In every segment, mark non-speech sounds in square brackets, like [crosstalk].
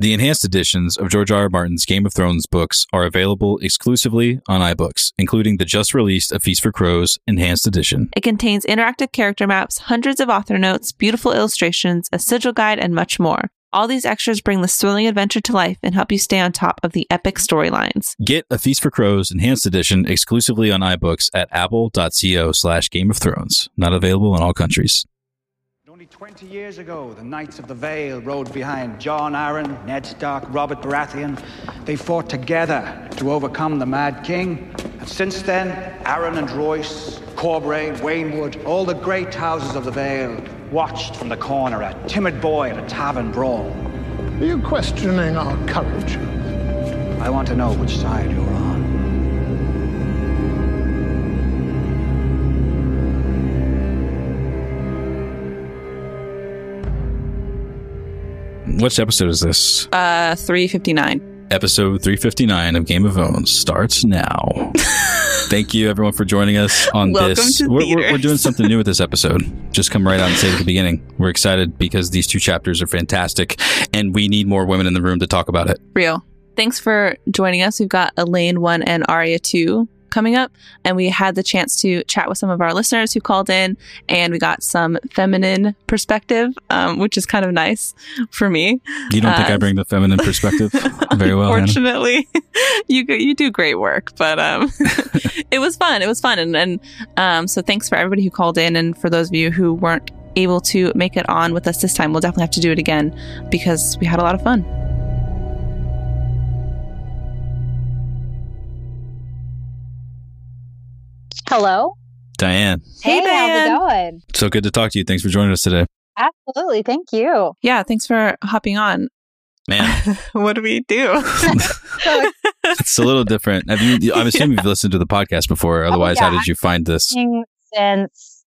The enhanced editions of George R. R. Martin's Game of Thrones books are available exclusively on iBooks, including the just released A Feast for Crows enhanced edition. It contains interactive character maps, hundreds of author notes, beautiful illustrations, a sigil guide, and much more. All these extras bring the thrilling adventure to life and help you stay on top of the epic storylines. Get A Feast for Crows enhanced edition exclusively on iBooks at apple.co slash Game of Thrones. Not available in all countries. Only 20 years ago, the Knights of the Vale rode behind Jon Arryn, Ned Stark, Robert Baratheon. They fought together to overcome the Mad King. And since then, Arryn and Royce, Corbray, Waynwood, all the great houses of the Vale watched from the corner a timid boy at a tavern brawl. Are you questioning our courage? I want to know which side you're on. Which episode is this? Uh, 359. Episode 359 of Game of Thrones starts now. [laughs] Thank you, everyone, for joining us on Welcome this. to We're, we're, we're theaters. doing something new with this [laughs] episode. Just come right out and say it at the beginning. We're excited because these two chapters are fantastic, and we need more women in the room to talk about it. Real. Thanks for joining us. We've got Alayne 1 and Arya 2 coming up, and we had the chance to chat with some of our listeners who called in, and we got some feminine perspective, um, which is kind of nice for me. You don't think Uh, I bring the feminine perspective [laughs] very well, Hannah? Unfortunately, [laughs] you you do great work, but um, [laughs] it was fun. It was fun, and and um, so thanks for everybody who called in, and for those of you who weren't able to make it on with us this time, we'll definitely have to do it again because we had a lot of fun. Hello. Diane, Hey, how's Diane. it going? so good to talk to you. Thanks for joining us today. Absolutely. Thank you. Yeah, thanks for hopping on. Man, [laughs] what do we do? [laughs] [laughs] It's a little different. Have you? I'm assuming you've listened to the podcast before. Oh, Otherwise, how Oh, yeah. did you find this? since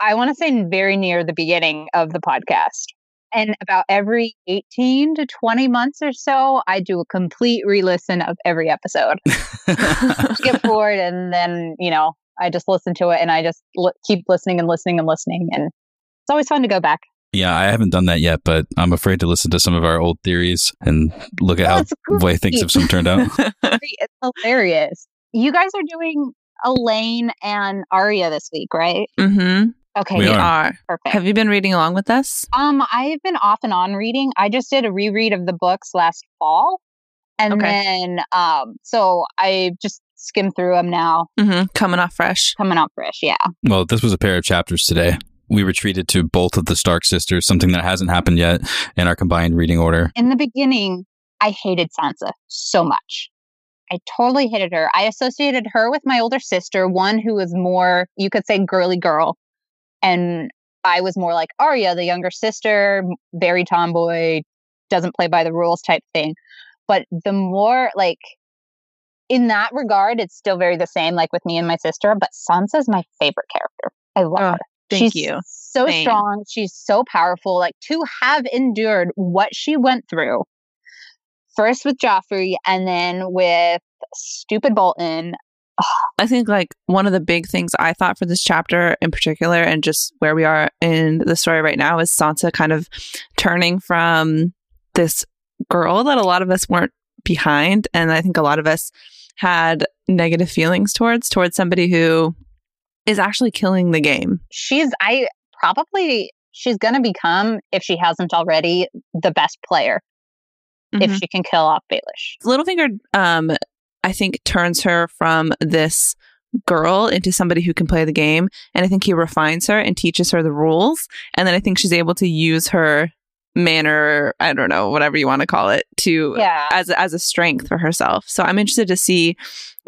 I want to say very near the beginning of the podcast. And about every 18 to 20 months or so, I do a complete re listen of every episode. [laughs] Get bored, [laughs] and then, you know, I just listen to it and I just li- keep listening and listening and listening. And it's always fun to go back. yeah, I haven't done that yet, but I'm afraid to listen to some of our old theories and look at Oh, how it's the way things have some turned out. [laughs] It's hilarious. You guys are doing Alayne and Arya this week, right? mm-hmm. Okay, We We are. are. perfect. Have you been reading along with us? Um, I've been off and on reading. I just did a reread of the books last fall. And Okay. then um so I just skimmed through them now, Mm-hmm. Coming off fresh. coming off fresh. Yeah. Well, this was a pair of chapters today. We retreated to both of the Stark sisters, something that hasn't happened yet in our combined reading order. In the beginning, I hated Sansa so much. I totally hated her. I associated her with my older sister, one who was more, you could say, girly girl. And I was more like Arya, the younger sister, very tomboy, doesn't play by the rules type thing. But the more, like, in that regard, it's still very the same, like with me and my sister. But Sansa's my favorite character. I love Oh, her. thank She's you. so Same. strong. She's so powerful. Like to have endured what she went through, first with Joffrey and then with stupid Bolton. I think like one of the big things I thought for this chapter in particular, and just where we are in the story right now, is Sansa kind of turning from this girl that a lot of us weren't behind, and I think a lot of us had negative feelings towards towards somebody who is actually killing the game. She's I probably she's gonna become, if she hasn't already, the best player if Mhm. she can kill off Baelish. Littlefinger, um, I think turns her from this girl into somebody who can play the game, and I think he refines her and teaches her the rules, and then I think she's able to use her manner, I don't know, whatever you want to call it, to Yeah. as as a strength for herself. So I'm interested to see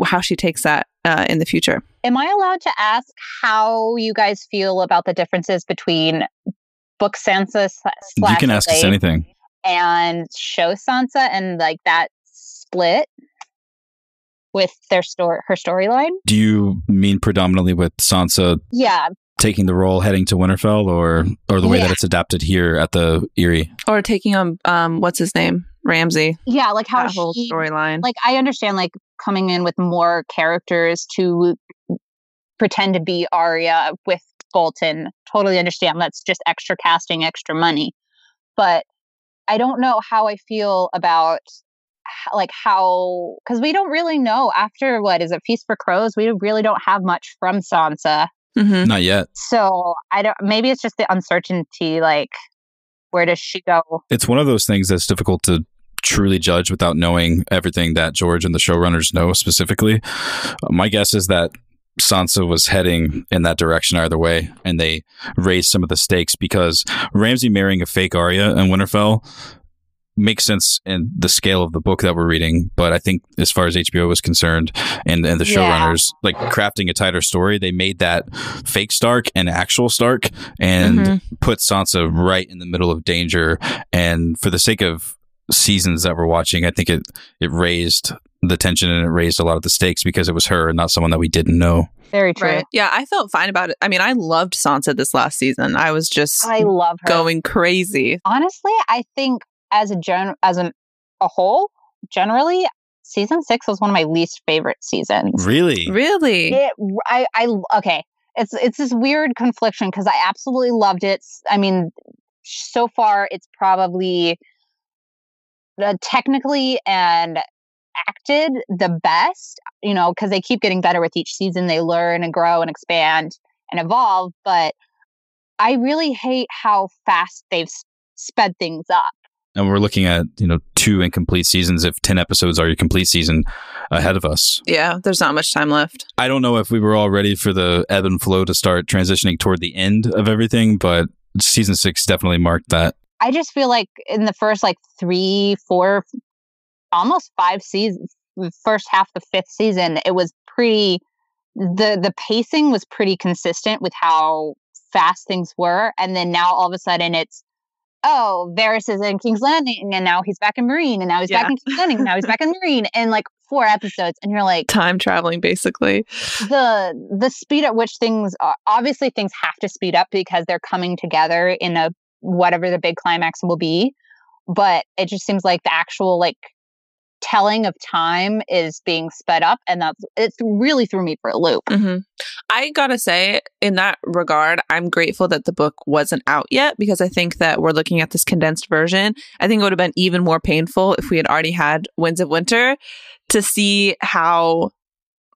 how she takes that uh, in the future. Am I allowed to ask how you guys feel about the differences between book Sansa sla- You can ask us anything. and show Sansa and like that split with their story her storyline. Do you mean predominantly with Sansa Yeah, taking the role heading to Winterfell or or the way that it's adapted here at the Eyrie? Or taking on um, what's his name, Ramsay. yeah, like how That whole storyline. like I understand like coming in with more characters to pretend to be Arya with Bolton. Totally understand that's just extra casting, extra money. But I don't know how I feel about h- like how because we don't really know after what is it Feast for Crows. We really don't have much from Sansa, hmm Not yet. so I don't. Maybe it's just the uncertainty. Like, where does she go? It's one of those things that's difficult to truly judge without knowing everything that George and the showrunners know specifically. Uh, My guess is that Sansa was heading in that direction either way, and they raised some of the stakes because Ramsay marrying a fake Arya in Winterfell makes sense in the scale of the book that we're reading. But I think as far as HBO was concerned and, and the Yeah. showrunners, like crafting a tighter story, they made that fake Stark and actual Stark and Mhm. put Sansa right in the middle of danger. And for the sake of seasons that we're watching, I think it, it raised the tension and it raised a lot of the stakes because it was her and not someone that we didn't know. Very true. Right. Yeah, I felt fine about it. I mean, I loved Sansa this last season. I was just I love her. going crazy. Honestly, I think as a gen as an, a whole, generally, season six was one of my least favorite seasons. Really? Really? It, I, I, okay. It's it's this weird confliction because I absolutely loved it. I mean, so far it's probably uh, technically and acted the best. You know, because they keep getting better with each season. They learn and grow and expand and evolve. But I really hate how fast they've sped things up. And we're looking at, you know, two incomplete seasons if 10 episodes are your complete season ahead of us. Yeah, there's not much time left. I don't know if we were all ready for the ebb and flow to start transitioning toward the end of everything, but season six definitely marked that. I just feel like in the first like three, four, almost five seasons, first half of the fifth season, it was pretty. the The pacing was pretty consistent with how fast things were, and then now all of a sudden it's, oh, Varys is in King's Landing, and now he's back in Meereen, and now he's back in King's Landing, and now he's back in Meereen, and like four episodes, and you're like, Time traveling, basically. the the speed at which things are obviously things have to speed up because they're coming together in a whatever the big climax will be but it just seems like the actual like telling of time is being sped up and that's it's really threw me for a loop hmm I gotta say, in that regard, I'm grateful that the book wasn't out yet because I think that we're looking at this condensed version. I think it would have been even more painful if we had already had Winds of Winter to see how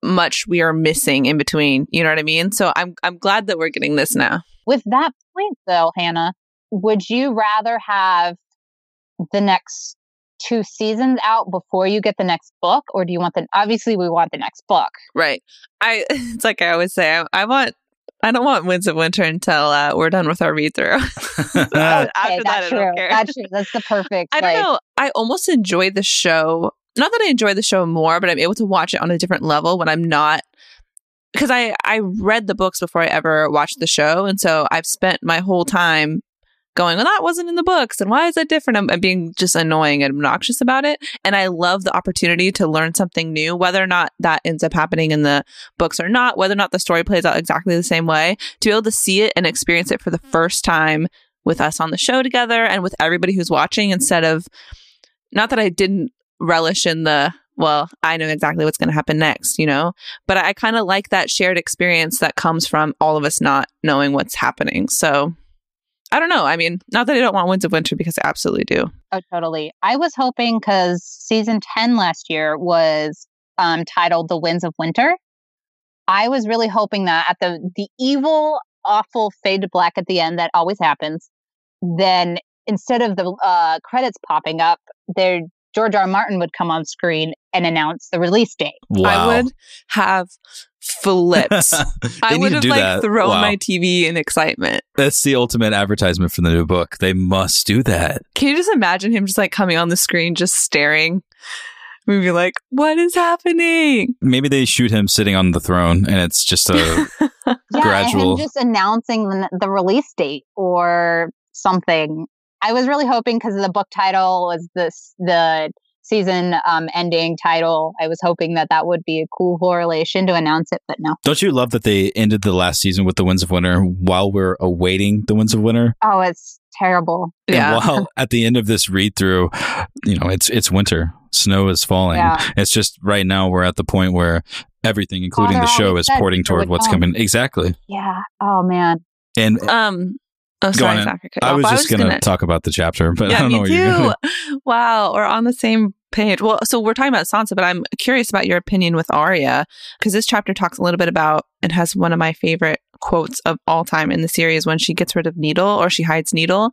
much we are missing in between. You know what I mean? So I'm I'm glad that we're getting this now. with that point though hannah would you rather have the next two seasons out before you get the next book or do you want the obviously we want the next book Right. I [laughs] it's like I always say, I, I want I don't want Winds of Winter until uh, we're done with our read through. [laughs] [laughs] After Okay, that, I that's true don't care. that's true that's the perfect I don't like, know. I almost enjoy the show. Not that I enjoy the show more, but I'm able to watch it on a different level when I'm not because I I read the books before I ever watched the show, and so I've spent my whole time going, "Well, that wasn't in the books, and why is that different?" I'm, I'm being just annoying and obnoxious about it, and I love the opportunity to learn something new, whether or not that ends up happening in the books or not, whether or not the story plays out exactly the same way. To be able to see it and experience it for the first time with us on the show together and with everybody who's watching instead of not that I didn't relish in the well, I know exactly what's going to happen next, you know, but I, kind of like that shared experience that comes from all of us not knowing what's happening. So I don't know. I mean, not that I don't want Winds of Winter because I absolutely do. Oh, totally. I was hoping because season 10 last year was um, titled The Winds of Winter. I was really hoping that at the, the evil, awful fade to black at the end that always happens, then instead of the uh, credits popping up, there George R. R. Martin would come on screen and announce the release date. wow. I would have flipped. [laughs] I need would to have do like that. thrown Wow. my TV in excitement. That's the ultimate advertisement for the new book. They must do that. Can you just imagine him just like coming on the screen, just staring? We'd be like, "What is happening?" Maybe they shoot him sitting on the throne and it's just a [laughs] Yeah, Gradual. and just announcing the, the release date or something. I was really hoping because the book title was this the season um, ending title. I was hoping that that would be a cool correlation to announce it, but no. Don't you love that they ended the last season with the Winds of Winter while we're awaiting the Winds of Winter? Oh, it's terrible. Yeah. While [laughs] at the end of this read through, you know, it's it's winter. Snow is falling. Yeah. It's just right now we're at the point where everything, including they're the show, is set porting toward what's come. coming. Exactly. Yeah. Oh man. And Um, Oh, sorry, on in. Zach. I off. was just going to talk about the chapter, but I yeah, don't know me what you're too. going [laughs] wow, we're on the same page. Well, so we're talking about Sansa, but I'm curious about your opinion with Arya because this chapter talks a little bit about and has one of my favorite quotes of all time in the series when she gets rid of Needle or she hides Needle.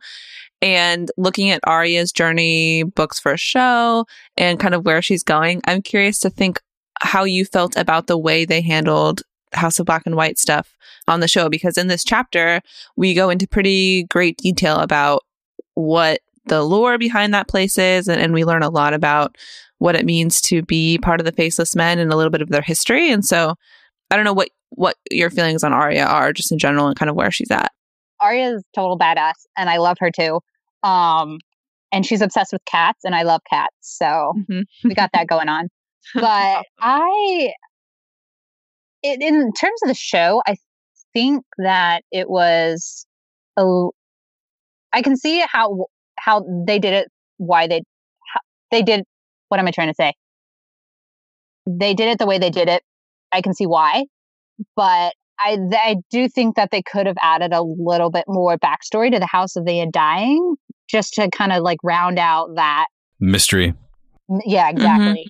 And looking at Arya's journey, books for a show, and kind of where she's going, I'm curious to think how you felt about the way they handled House of Black and White stuff on the show because in this chapter we go into pretty great detail about what the lore behind that place is and, and we learn a lot about what it means to be part of the faceless men and a little bit of their history and so i don't know what what your feelings on Arya are just in general and kind of where she's at Arya's total badass, and I love her too. Um, and she's obsessed with cats, and I love cats, so we got that going on. [laughs] But I, it, in terms of the show, I think that it was a. I can see how how they did it, why they how, they did. What am I trying to say? They did it the way they did it. I can see why, but I th- I do think that they could have added a little bit more backstory to the House of the Undying, just to kind of like round out that Mystery. Yeah, exactly.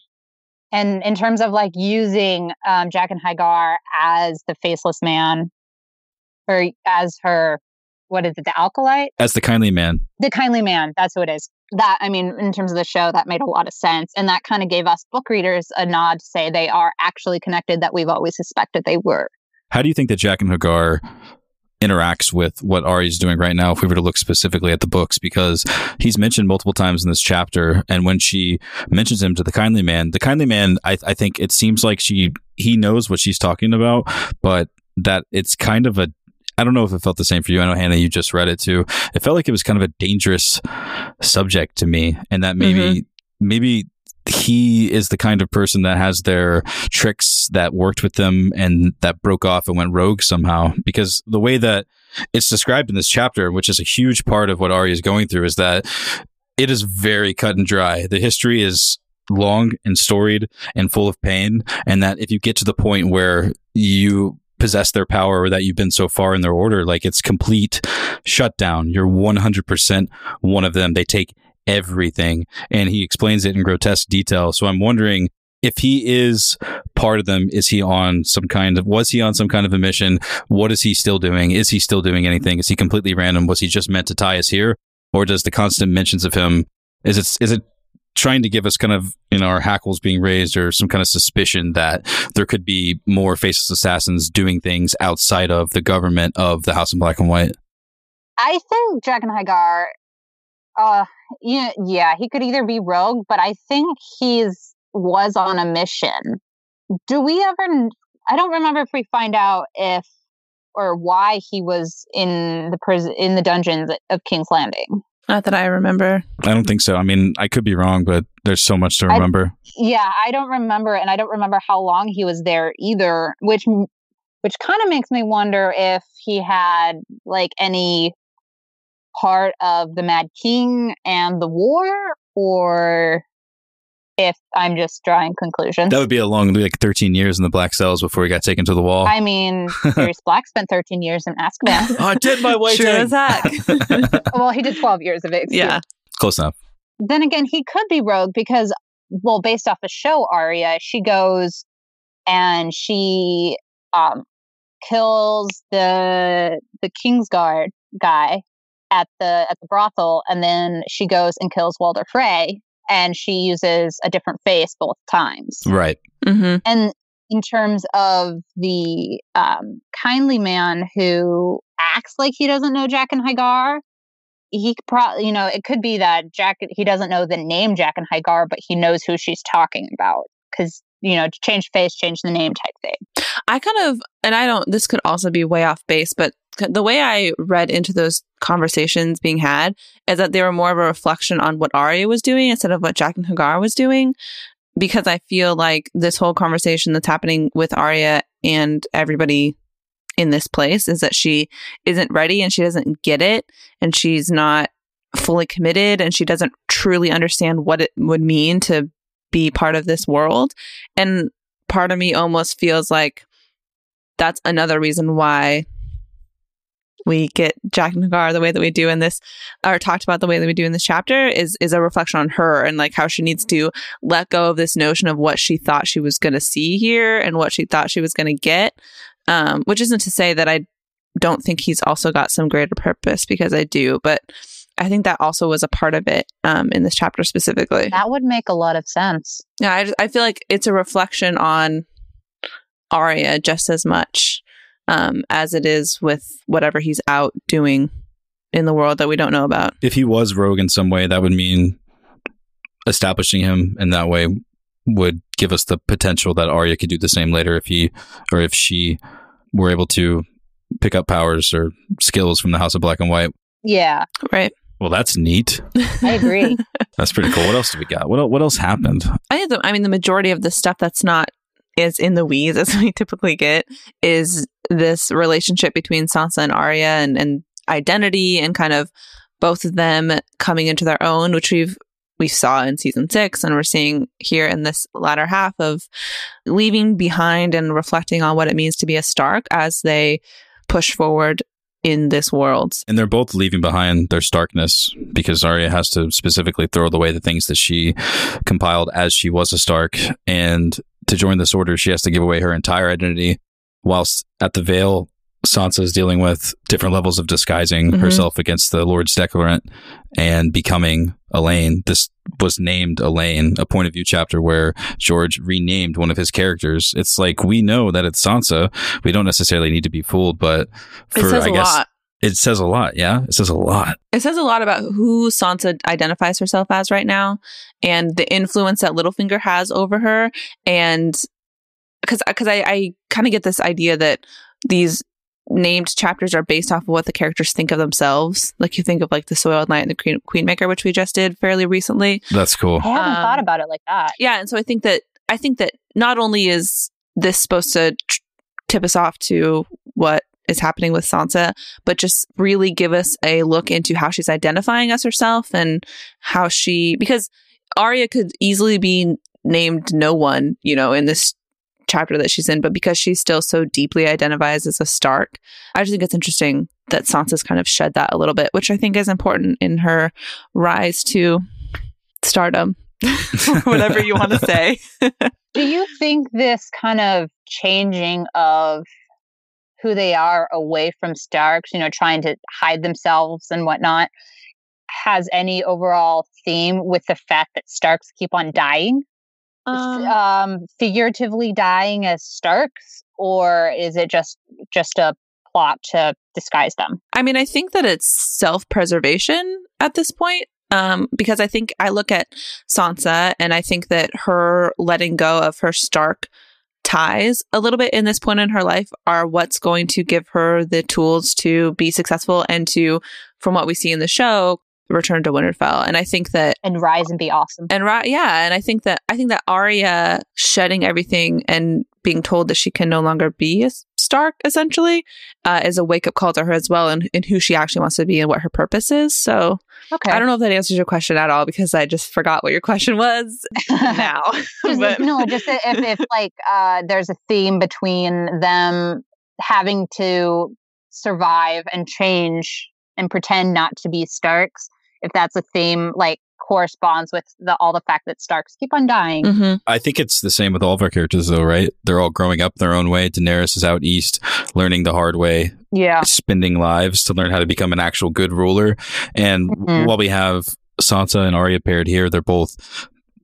And in terms of like using um, Jaqen H'ghar as the faceless man, or as her, what is it, the alkalite, As the kindly man. the kindly man. That's who it is. That I mean, in terms of the show, that made a lot of sense, and that kind of gave us book readers a nod to say they are actually connected that we've always suspected they were. How do you think that Jaqen H'ghar interacts with what Arya's doing right now if we were to look specifically at the books? Because he's mentioned multiple times in this chapter, and when she mentions him to the kindly man, the kindly man, I, I think it seems like she he knows what she's talking about, but that it's kind of a I don't know if it felt the same for you. I know Hannah, you just read it too. It felt like it was kind of a dangerous subject to me, and that maybe mm-hmm. maybe he is the kind of person that has their tricks that worked with them and that broke off and went rogue somehow. Because the way that it's described in this chapter, which is a huge part of what Arya is going through, is that it is very cut and dry. The history is long and storied and full of pain, and that if you get to the point where you possess their power or that you've been so far in their order, like it's complete shutdown. You're 100% one of them. They take everything. And he explains it in grotesque detail. So I'm wondering if he is part of them, is he on some kind of, was he on some kind of a mission? What is he still doing? Is he still doing anything? Is he completely random? Was he just meant to tie us here? Or does the constant mentions of him, is it, is it trying to give us kind of, you know, our hackles being raised or some kind of suspicion that there could be more faceless assassins doing things outside of the government of the House in Black and White? I think and Hagar, uh, yeah, yeah, he could either be rogue, but I think he's was on a mission. Do we ever? I don't remember if we find out if or why he was in the prison in the dungeons of King's Landing. Not that i remember I don't think so. I mean, I could be wrong, but there's so much to I- remember. Yeah, I don't remember, and I don't remember how long he was there either. Which, which kind of makes me wonder if he had like any part of the Mad King and the war, or if I'm just drawing conclusions. That would be a long, like 13 years in the black cells before he got taken to the wall. I mean, [laughs] Sirius Black spent 13 years in Azkaban. oh, [laughs] I did my True as that. [laughs] well, he did 12 years of it. excuse yeah Close enough. then again, he could be rogue because, well, based off the show, Arya, she goes and she um, kills the the Kingsguard guy at the at the brothel, and then she goes and kills Walder Frey, and she uses a different face both times. Right. hmm And in terms of the um, kindly man who acts like he doesn't know Jaqen H'ghar, he could probably, you know, it could be that Jack, he doesn't know the name Jaqen H'ghar, but he knows who she's talking about. Because, you know, change face, change the name type thing. I kind of, and I don't, this could also be way off base, but the way I read into those conversations being had is that they were more of a reflection on what Arya was doing instead of what Jaqen H'ghar was doing. Because I feel like this whole conversation that's happening with Arya and everybody in this place is that she isn't ready and she doesn't get it and she's not fully committed and she doesn't truly understand what it would mean to be part of this world. And part of me almost feels like that's another reason why we get Jaqen H'ghar the way that we do in this, or talked about the way that we do in this chapter, is is a reflection on her and like how she needs to let go of this notion of what she thought she was going to see here and what she thought she was going to get. Um, which isn't to say that I don't think he's also got some greater purpose because I do, but I think that also was a part of it um, in this chapter specifically. That would make a lot of sense. Yeah, I, I feel like it's a reflection on Arya just as much um, as it is with whatever he's out doing in the world that we don't know about. If he was rogue in some way, that would mean establishing him in that way would give us the potential that Arya could do the same later if he or if she were able to pick up powers or skills from the House of Black and White. Yeah, Right. Well, that's neat. [laughs] I agree. That's pretty cool. What else do we got? What what else happened? I think the, I mean the majority of the stuff that's not is in the weeds [laughs] as we typically get is this relationship between Sansa and Arya and, and identity and kind of both of them coming into their own, which we've we saw in season six and we're seeing here in this latter half of leaving behind and reflecting on what it means to be a Stark as they push forward in this world. And they're both leaving behind their starkness because Arya has to specifically throw away the things that she compiled as she was a Stark. And to join this order, she has to give away her entire identity. Whilst at the Vale, Sansa is dealing with different levels of disguising Mhm. herself against the Lords Declarant and becoming Alayne. This was named Alayne, a point of view chapter where George renamed one of his characters. It's like we know that it's Sansa. We don't necessarily need to be fooled, but for I guess lot. It says a lot. Yeah, it says a lot. It says a lot about who Sansa identifies herself as right now and the influence that Littlefinger has over her. And because because I, I kind of get this idea that these named chapters are based off of what the characters think of themselves. Like you think of like the Soiled Knight and the Queen, Queenmaker, which we just did fairly recently. That's cool. I haven't Um, thought about it like that. Yeah, and so I think that I think that not only is this supposed to tr- tip us off to what is happening with Sansa, but just really give us a look into how she's identifying as herself and how she because Arya could easily be named no one, you know, in this chapter that she's in, but because she's still so deeply identifies as a Stark, I just think it's interesting that Sansa's kind of shed that a little bit, which I think is important in her rise to stardom. [laughs] whatever you want to [laughs] say. Do you think this kind of changing of who they are away from Starks, you know, trying to hide themselves and whatnot, has any overall theme with the fact that Starks keep on dying? Um, um, figuratively dying as Starks, or is it just just a plot to disguise them? I mean, I think that it's self preservation at this point. Um, because I think I look at Sansa and I think that her letting go of her Stark ties a little bit in this point in her life are what's going to give her the tools to be successful and to, from what we see in the show, return to Winterfell. And I think that And rise and be awesome. and right, yeah, and I think that I think that Arya shedding everything and being told that she can no longer be a Stark essentially uh, is a wake up call to her as well, and in who she actually wants to be and what her purpose is. So Okay. I don't know if that answers your question at all because I just forgot what your question was [laughs] now. Just- [laughs] But- no, just if, if like uh, there's a theme between them having to survive and change and pretend not to be Starks, if that's a theme like corresponds with the all the fact that Starks keep on dying. Mhm. I think it's the same with all of our characters, though, right? They're all growing up their own way. Daenerys is out east, learning the hard way, Yeah. spending lives to learn how to become an actual good ruler. And Mhm. while we have Sansa and Arya paired here, they're both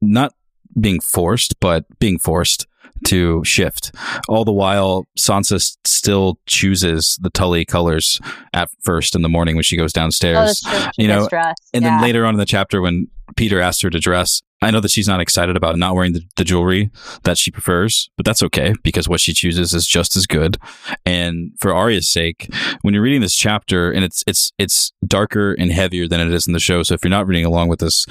not being forced, but being forced to shift. All the while, Sansa still chooses the Tully colors at first in the morning when she goes downstairs. Oh, that's true. She you know. And yeah. then later on in the chapter, when Peter asks her to dress, I know that she's not excited about not wearing the, the jewelry that she prefers, but that's okay because what she chooses is just as good. And for Arya's sake, when you're reading this chapter, and it's it's it's darker and heavier than it is in the show. So if you're not reading along with us,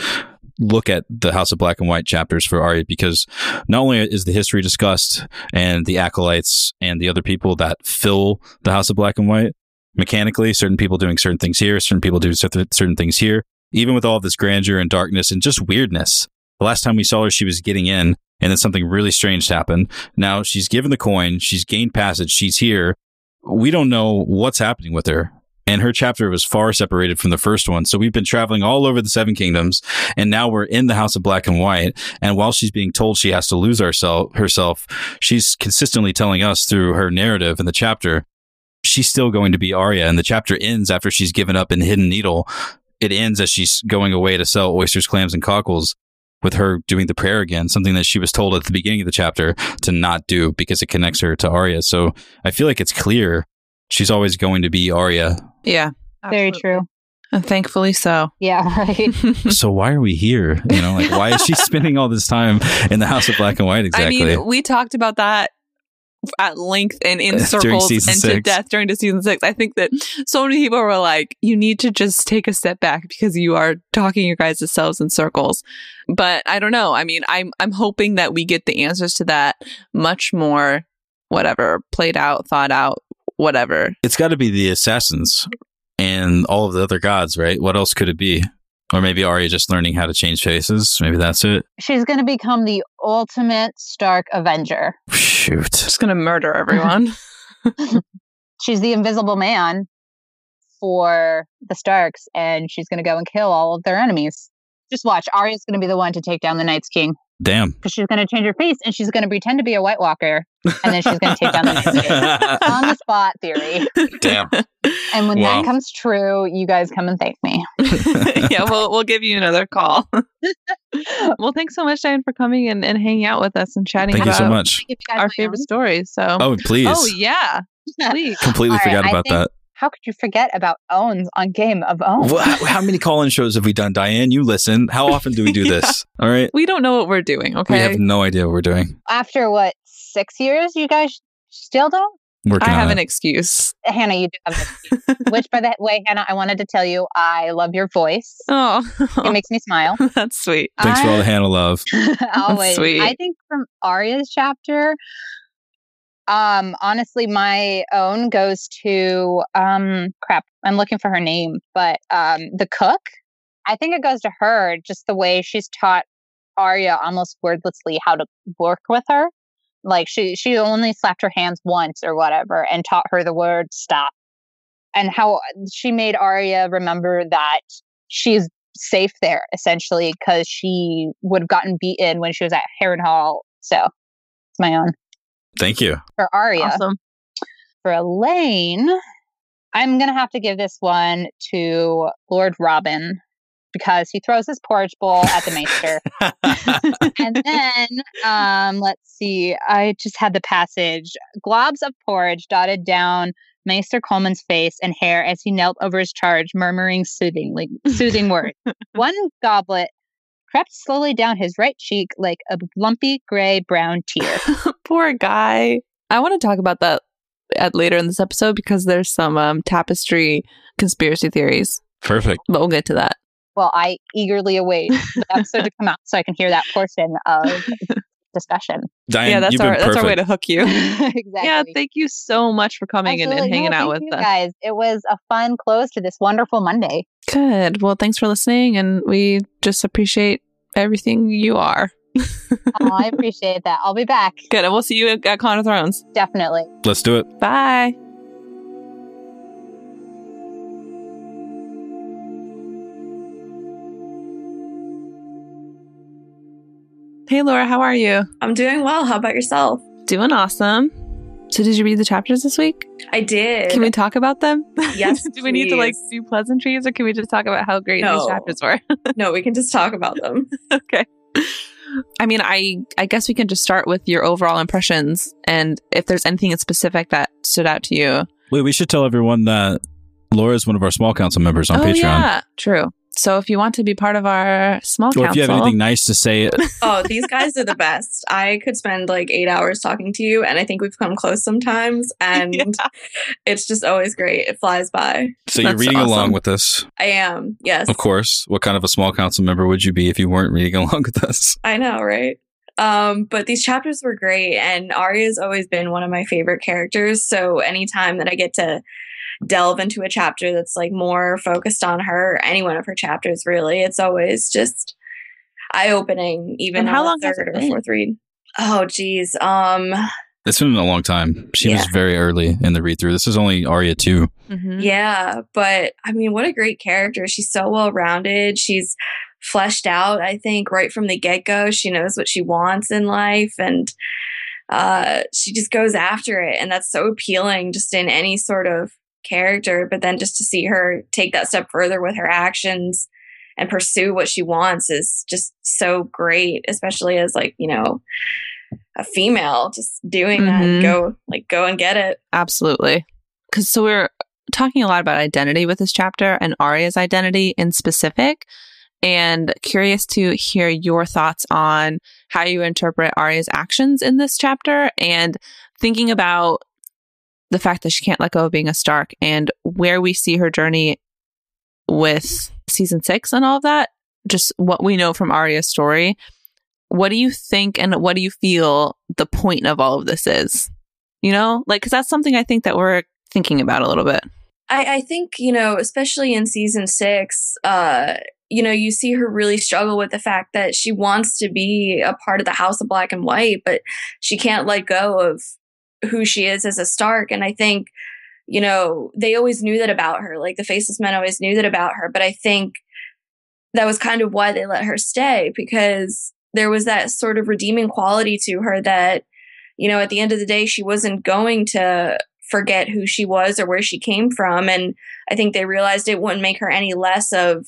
look at the House of Black and White chapters for Arya because not only is the history discussed and the acolytes and the other people that fill the House of Black and White mechanically, certain people doing certain things here, certain people doing certain things here. Even with all this grandeur and darkness and just weirdness, the last time we saw her, she was getting in, and then something really strange happened. Now she's given the coin, she's gained passage, she's here. We don't know what's happening with her. And her chapter was far separated from the first one. So we've been traveling all over the Seven Kingdoms, and now we're in the House of Black and White. And while she's being told she has to lose herself, herself, she's consistently telling us through her narrative in the chapter, she's still going to be Arya. And the chapter ends after she's given up in Hidden Needle. It ends as she's going away to sell oysters, clams, and cockles. With her doing the prayer again, something that she was told at the beginning of the chapter to not do because it connects her to Arya. So I feel like it's clear she's always going to be Arya Yeah. Very true. And thankfully so. Yeah, right. [laughs] so why are we here? You know, like why is she [laughs] spending all this time in the House of Black and White exactly? I mean, we talked about that at length and in [laughs] During circles season and to six. death during the season six. I think that so many people were like, you need to just take a step back because you are talking your guys' selves in circles. But I don't know. I mean, I'm I'm hoping that we get the answers to that much more whatever, played out, thought out, whatever. it's got to be the assassins and all of the other gods, right? What else could it be? Or maybe Arya just learning how to change faces. Maybe that's it. She's going to become the ultimate Stark Avenger. Shoot. She's gonna murder everyone. [laughs] [laughs] She's the invisible man for the Starks, and she's going to go and kill all of their enemies. Just watch. Arya's going to be the one to take down the Night's King Damn. because she's going to change her face and she's going to pretend to be a White Walker, and then she's going to take down the Night's King. [laughs] On the spot theory. Damn. And when Wow. that comes true, you guys come and thank me. [laughs] yeah, we'll we'll give you another call. [laughs] well, thanks so much, Diane, for coming and, and hanging out with us and chatting Thank you so much. Give you guys our favorite stories. So, Oh, please. oh yeah, please. Completely All right, forgot about think- that. How could you forget about Owns on Game of Owns? Well, how, how many call in shows have we done, Diane? You listen. How often do we do [laughs] this? All right. We don't know what we're doing. Okay. We have no idea what we're doing. After what, six years, you guys still don't? Working I have on an excuse. Hannah, you do have an [laughs] excuse. Which, by the way, Hannah, I wanted to tell you, I love your voice. Oh, It makes me smile. [laughs] that's sweet. Thanks for all the Hannah love. Always. sweet. I think from Arya's chapter, um, honestly, my own goes to um crap. I'm looking for her name, but um the cook. I think it goes to her, just the way she's taught Arya almost wordlessly how to work with her. Like she she only slapped her hands once or whatever and taught her the word stop. And how she made Arya remember that she's safe there essentially because she would have gotten beaten when she was at Harrenhal. So it's my own Thank you. for Arya. Awesome. For Alayne, I'm gonna have to give this one to Lord Robin because he throws his porridge bowl at the Maester. [laughs] and then um, let's see, I just had the passage globs of porridge dotted down Maester Colemon's face and hair as he knelt over his charge, murmuring soothingly soothing words. [laughs] One goblet crept slowly down his right cheek like a lumpy gray brown tear. [laughs] Poor guy. I want to talk about that at later in this episode because there's some um, tapestry conspiracy theories, Perfect. but we'll get to that. Well, I eagerly await the episode to come out so I can hear that portion of [laughs] discussion. Diane, yeah, that's you've our been that's our way to hook you. [laughs] exactly. Yeah, thank you so much for coming and, and Absolutely. hanging No, out with you us. guys. It was a fun close to this wonderful Monday. Good. Well, thanks for listening, and we just appreciate everything you are. [laughs] Oh, I appreciate that. I'll be back. Good, and we'll see you at, at Con of Thrones. Definitely. Let's do it. Bye. Hey, Laura, how are you? I'm doing well. How about yourself? Doing awesome. So, did you read the chapters this week? I did. Can we talk about them? Yes, [laughs] do we need to like do pleasantries, or can we just talk about how great these chapters were? [laughs] no, we can just talk about them. [laughs] okay. I mean, I I guess we can just start with your overall impressions, and if there's anything in specific that stood out to you. Wait, we should tell everyone that Laura is one of our small council members on oh Patreon. yeah, true. So if you want to be part of our small Or if you have anything nice to say, [laughs] Oh, these guys are the best. I could spend like eight hours talking to you, and I think we've come close sometimes. [laughs] And Yeah. it's just always great. It flies by. so you're reading awesome. along with us. I am. Yes. Of course. What kind of a small council member would you be if you weren't reading [laughs] along with us? I know, right? Um, but these chapters were great, and Arya's always been one of my favorite characters. So anytime that I get to delve into a chapter that's like more focused on her, any one of her chapters, really, it's always just eye opening. Even And how long the has third it or been? fourth read. Oh, geez. Um, It's been a long time. She Yeah. was very early in the read through. This is only Arya 2. Mhm. Yeah, but I mean, what a great character. She's so well rounded. She's fleshed out, I think, right from the get go. She knows what she wants in life and uh, she just goes after it. And that's so appealing just in any sort of character. But then just to see her take that step further with her actions and pursue what she wants is just so great, especially as like, you know, a female just doing that. Mhm. Go like go and get it. Absolutely. Because so we're talking a lot about identity with this chapter and Arya's identity in specific. And curious to hear your thoughts on how you interpret Arya's actions in this chapter and thinking about the fact that she can't let go of being a Stark and where we see her journey with season six and all of that. Just what we know from Arya's story. What do you think and what do you feel the point of all of this is? You know, like, because that's something I think that we're thinking about a little bit. I, I think, you know, especially in season six, uh, you know, you see her really struggle with the fact that she wants to be a part of the House of Black and White, but she can't let go of who she is as a Stark. And I think, you know, they always knew that about her. Like the Faceless Men always knew that about her. But I think that was kind of why they let her stay because there was that sort of redeeming quality to her that, you know, at the end of the day, she wasn't going to forget who she was or where she came from. And I think they realized it wouldn't make her any less of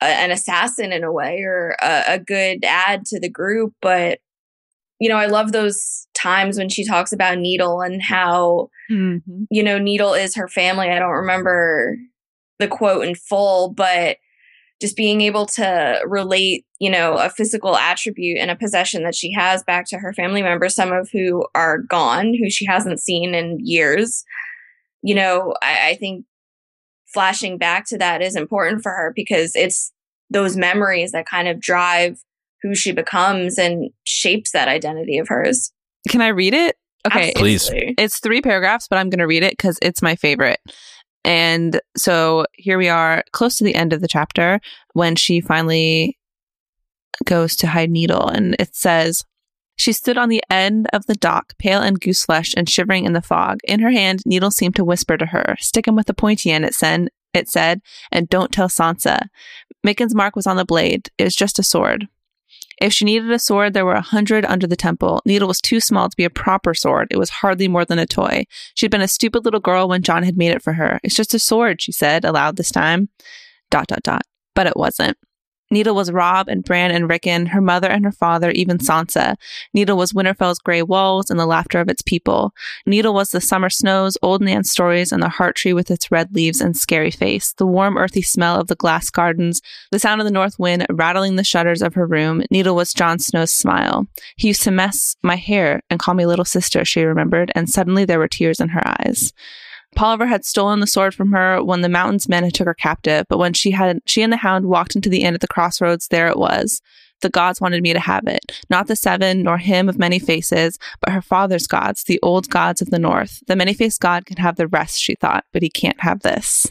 an assassin in a way or a, a good add to the group. But, you know, I love those times when she talks about Needle and how, mm-hmm. you know, Needle is her family. I don't remember the quote in full, but just being able to relate, you know, a physical attribute and a possession that she has back to her family members, some of who are gone, who she hasn't seen in years. You know, I, I think flashing back to that is important for her because it's those memories that kind of drive who she becomes and shapes that identity of hers. Can I read it? Okay. Absolutely. Please. It's three paragraphs, but I'm going to read it because it's my favorite. And so here we are, close to the end of the chapter, when she finally goes to hide Needle. And it says, She stood on the end of the dock, pale and goose flesh and shivering in the fog. In her hand, Needle seemed to whisper to her, Stick him with the pointy end, it said, it said, and don't tell Sansa. Mikken's mark was on the blade. It was just a sword. If she needed a sword, there were a hundred under the temple. Needle was too small to be a proper sword. It was hardly more than a toy. She'd been a stupid little girl when Jon had made it for her. It's just a sword, she said aloud this time. Dot, dot, dot. But it wasn't. Needle was Robb and Bran and Rickon, her mother and her father, even Sansa. Needle was Winterfell's gray walls and the laughter of its people. Needle was the summer snows, old Nan's stories, and the heart tree with its red leaves and scary face, the warm, earthy smell of the glass gardens, the sound of the north wind rattling the shutters of her room. Needle was Jon Snow's smile. He used to mess my hair and call me little sister, she remembered, and suddenly there were tears in her eyes. Polliver had stolen the sword from her when the mountain's men had took her captive, but when she had she and the hound walked into the inn at the crossroads, there it was. The gods wanted me to have it. Not the seven, nor him of many faces, but her father's gods, the old gods of the north. The many faced god can have the rest, she thought, but he can't have this.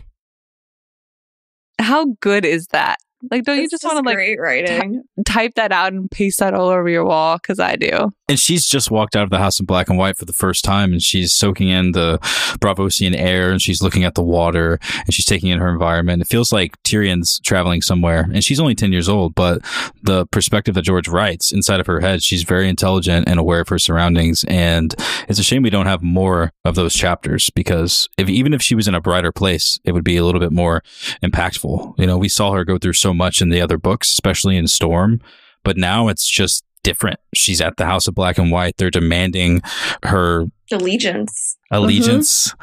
How good is that? Like, don't you just, want to like great writing? type that out and paste that all over your wall? Because I do. And she's just walked out of the house in black and white for the first time, and she's soaking in the Braavosian air, and she's looking at the water, and she's taking in her environment. It feels like Tyrion's traveling somewhere, and she's only 10 years old, but the perspective that George writes inside of her head, she's very intelligent and aware of her surroundings. And it's a shame we don't have more of those chapters because if, even if she was in a brighter place, it would be a little bit more impactful. You know, we saw her go through so much in the other books, especially in Storm, but now it's just different. She's at the House of Black and White. They're demanding her Allegiance. allegiance.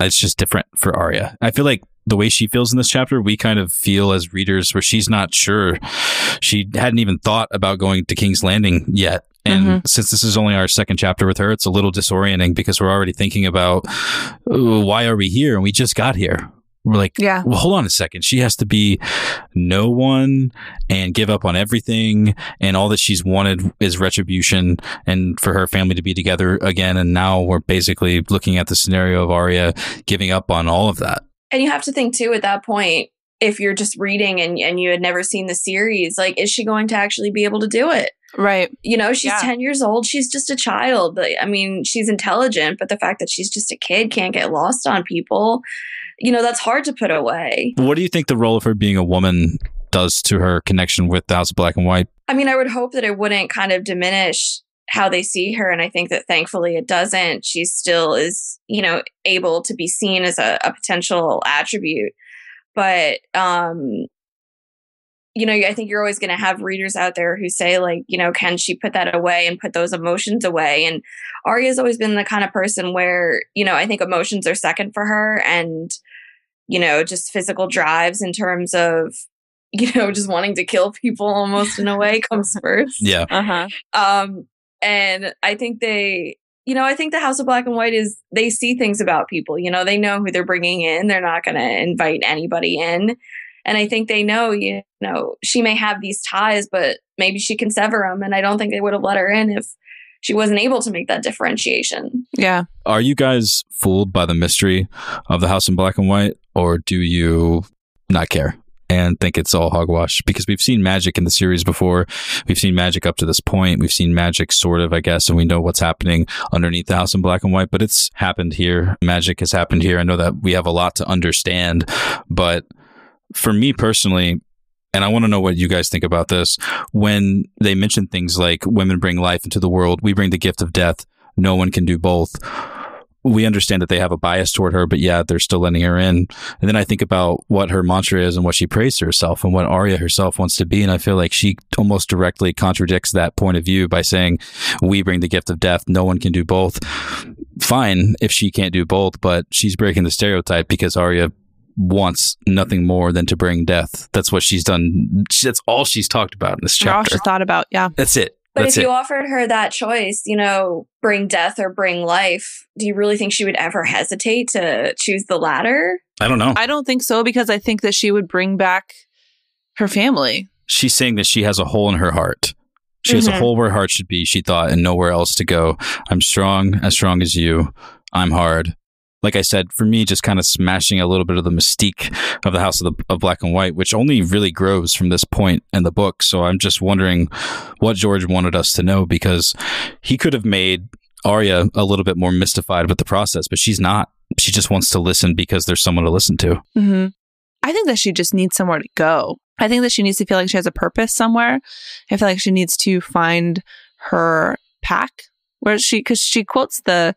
It's just different for Arya. I feel like the way she feels in this chapter, we kind of feel as readers where she's not sure. She hadn't even thought about going to King's Landing yet. And mm-hmm. since this is only our second chapter with her, it's a little disorienting because we're already thinking about "Oh, why are we here? And we just got here. We're like, Yeah. well, hold on a second. She has to be no one and give up on everything. And all that she's wanted is retribution and for her family to be together again. And now we're basically looking at the scenario of Arya giving up on all of that. And you have to think too at that point, if you're just reading and, and you had never seen the series, like, is she going to actually be able to do it? Right. You know, she's Yeah. 10 years old. She's just a child. Like, I mean, she's intelligent, but the fact that she's just a kid can't get lost on people, you know, that's hard to put away. What do you think the role of her being a woman does to her connection with the House of Black and White? I mean, I would hope that it wouldn't kind of diminish how they see her. And I think that thankfully it doesn't. She still is, you know, able to be seen as a, a potential attribute. But, um, you know, I think you're always going to have readers out there who say, like, you know, can she put that away and put those emotions away? And Arya's always been the kind of person where, you know, I think emotions are second for her and, you know, just physical drives in terms of, [laughs] you know, just wanting to kill people almost in a way comes [laughs] first. Yeah. Uh huh. Um, and I think they, you know, I think the House of Black and White is they see things about people. You know, they know who they're bringing in. They're not going to invite anybody in. And I think they know, you know, she may have these ties, but maybe she can sever them. And I don't think they would have let her in if she wasn't able to make that differentiation. Yeah. Are you guys fooled by the mystery of the House in Black and White, or do you not care and think it's all hogwash? Because we've seen magic in the series before. We've seen magic up to this point. We've seen magic, sort of, I guess, and we know what's happening underneath the House in Black and White. But it's happened here. Magic has happened here. I know that we have a lot to understand, but for me personally, and I want to know what you guys think about this. When they mention things like women bring life into the world, we bring the gift of death. No one can do both. We understand that they have a bias toward her, but yeah, they're still letting her in. And then I think about what her mantra is and what she prays to herself and what Arya herself wants to be. And I feel like she almost directly contradicts that point of view by saying, we bring the gift of death. No one can do both. Fine if she can't do both, but she's breaking the stereotype because Arya wants nothing more than to bring death. That's what she's done. That's all she's talked about in this We're all chapter. thought about. Yeah. That's it. But That's if you it. offered her that choice, you know, bring death or bring life, do you really think she would ever hesitate to choose the latter? I don't know. I don't think so because I think that she would bring back her family. she's saying that she has a hole in her heart. She has a Mhm. hole where her heart should be, she thought, and nowhere else to go. I'm strong, as strong as you. I'm hard. Like I said, for me, just kind of smashing a little bit of the mystique of the House of, the, of Black and White, which only really grows from this point in the book. So I'm just wondering what George wanted us to know because he could have made Arya a little bit more mystified with the process, but she's not. She just wants to listen because there's someone to listen to. hmm I think that she just needs somewhere to go. I think that she needs to feel like she has a purpose somewhere. I feel like she needs to find her pack where she, because she quotes the,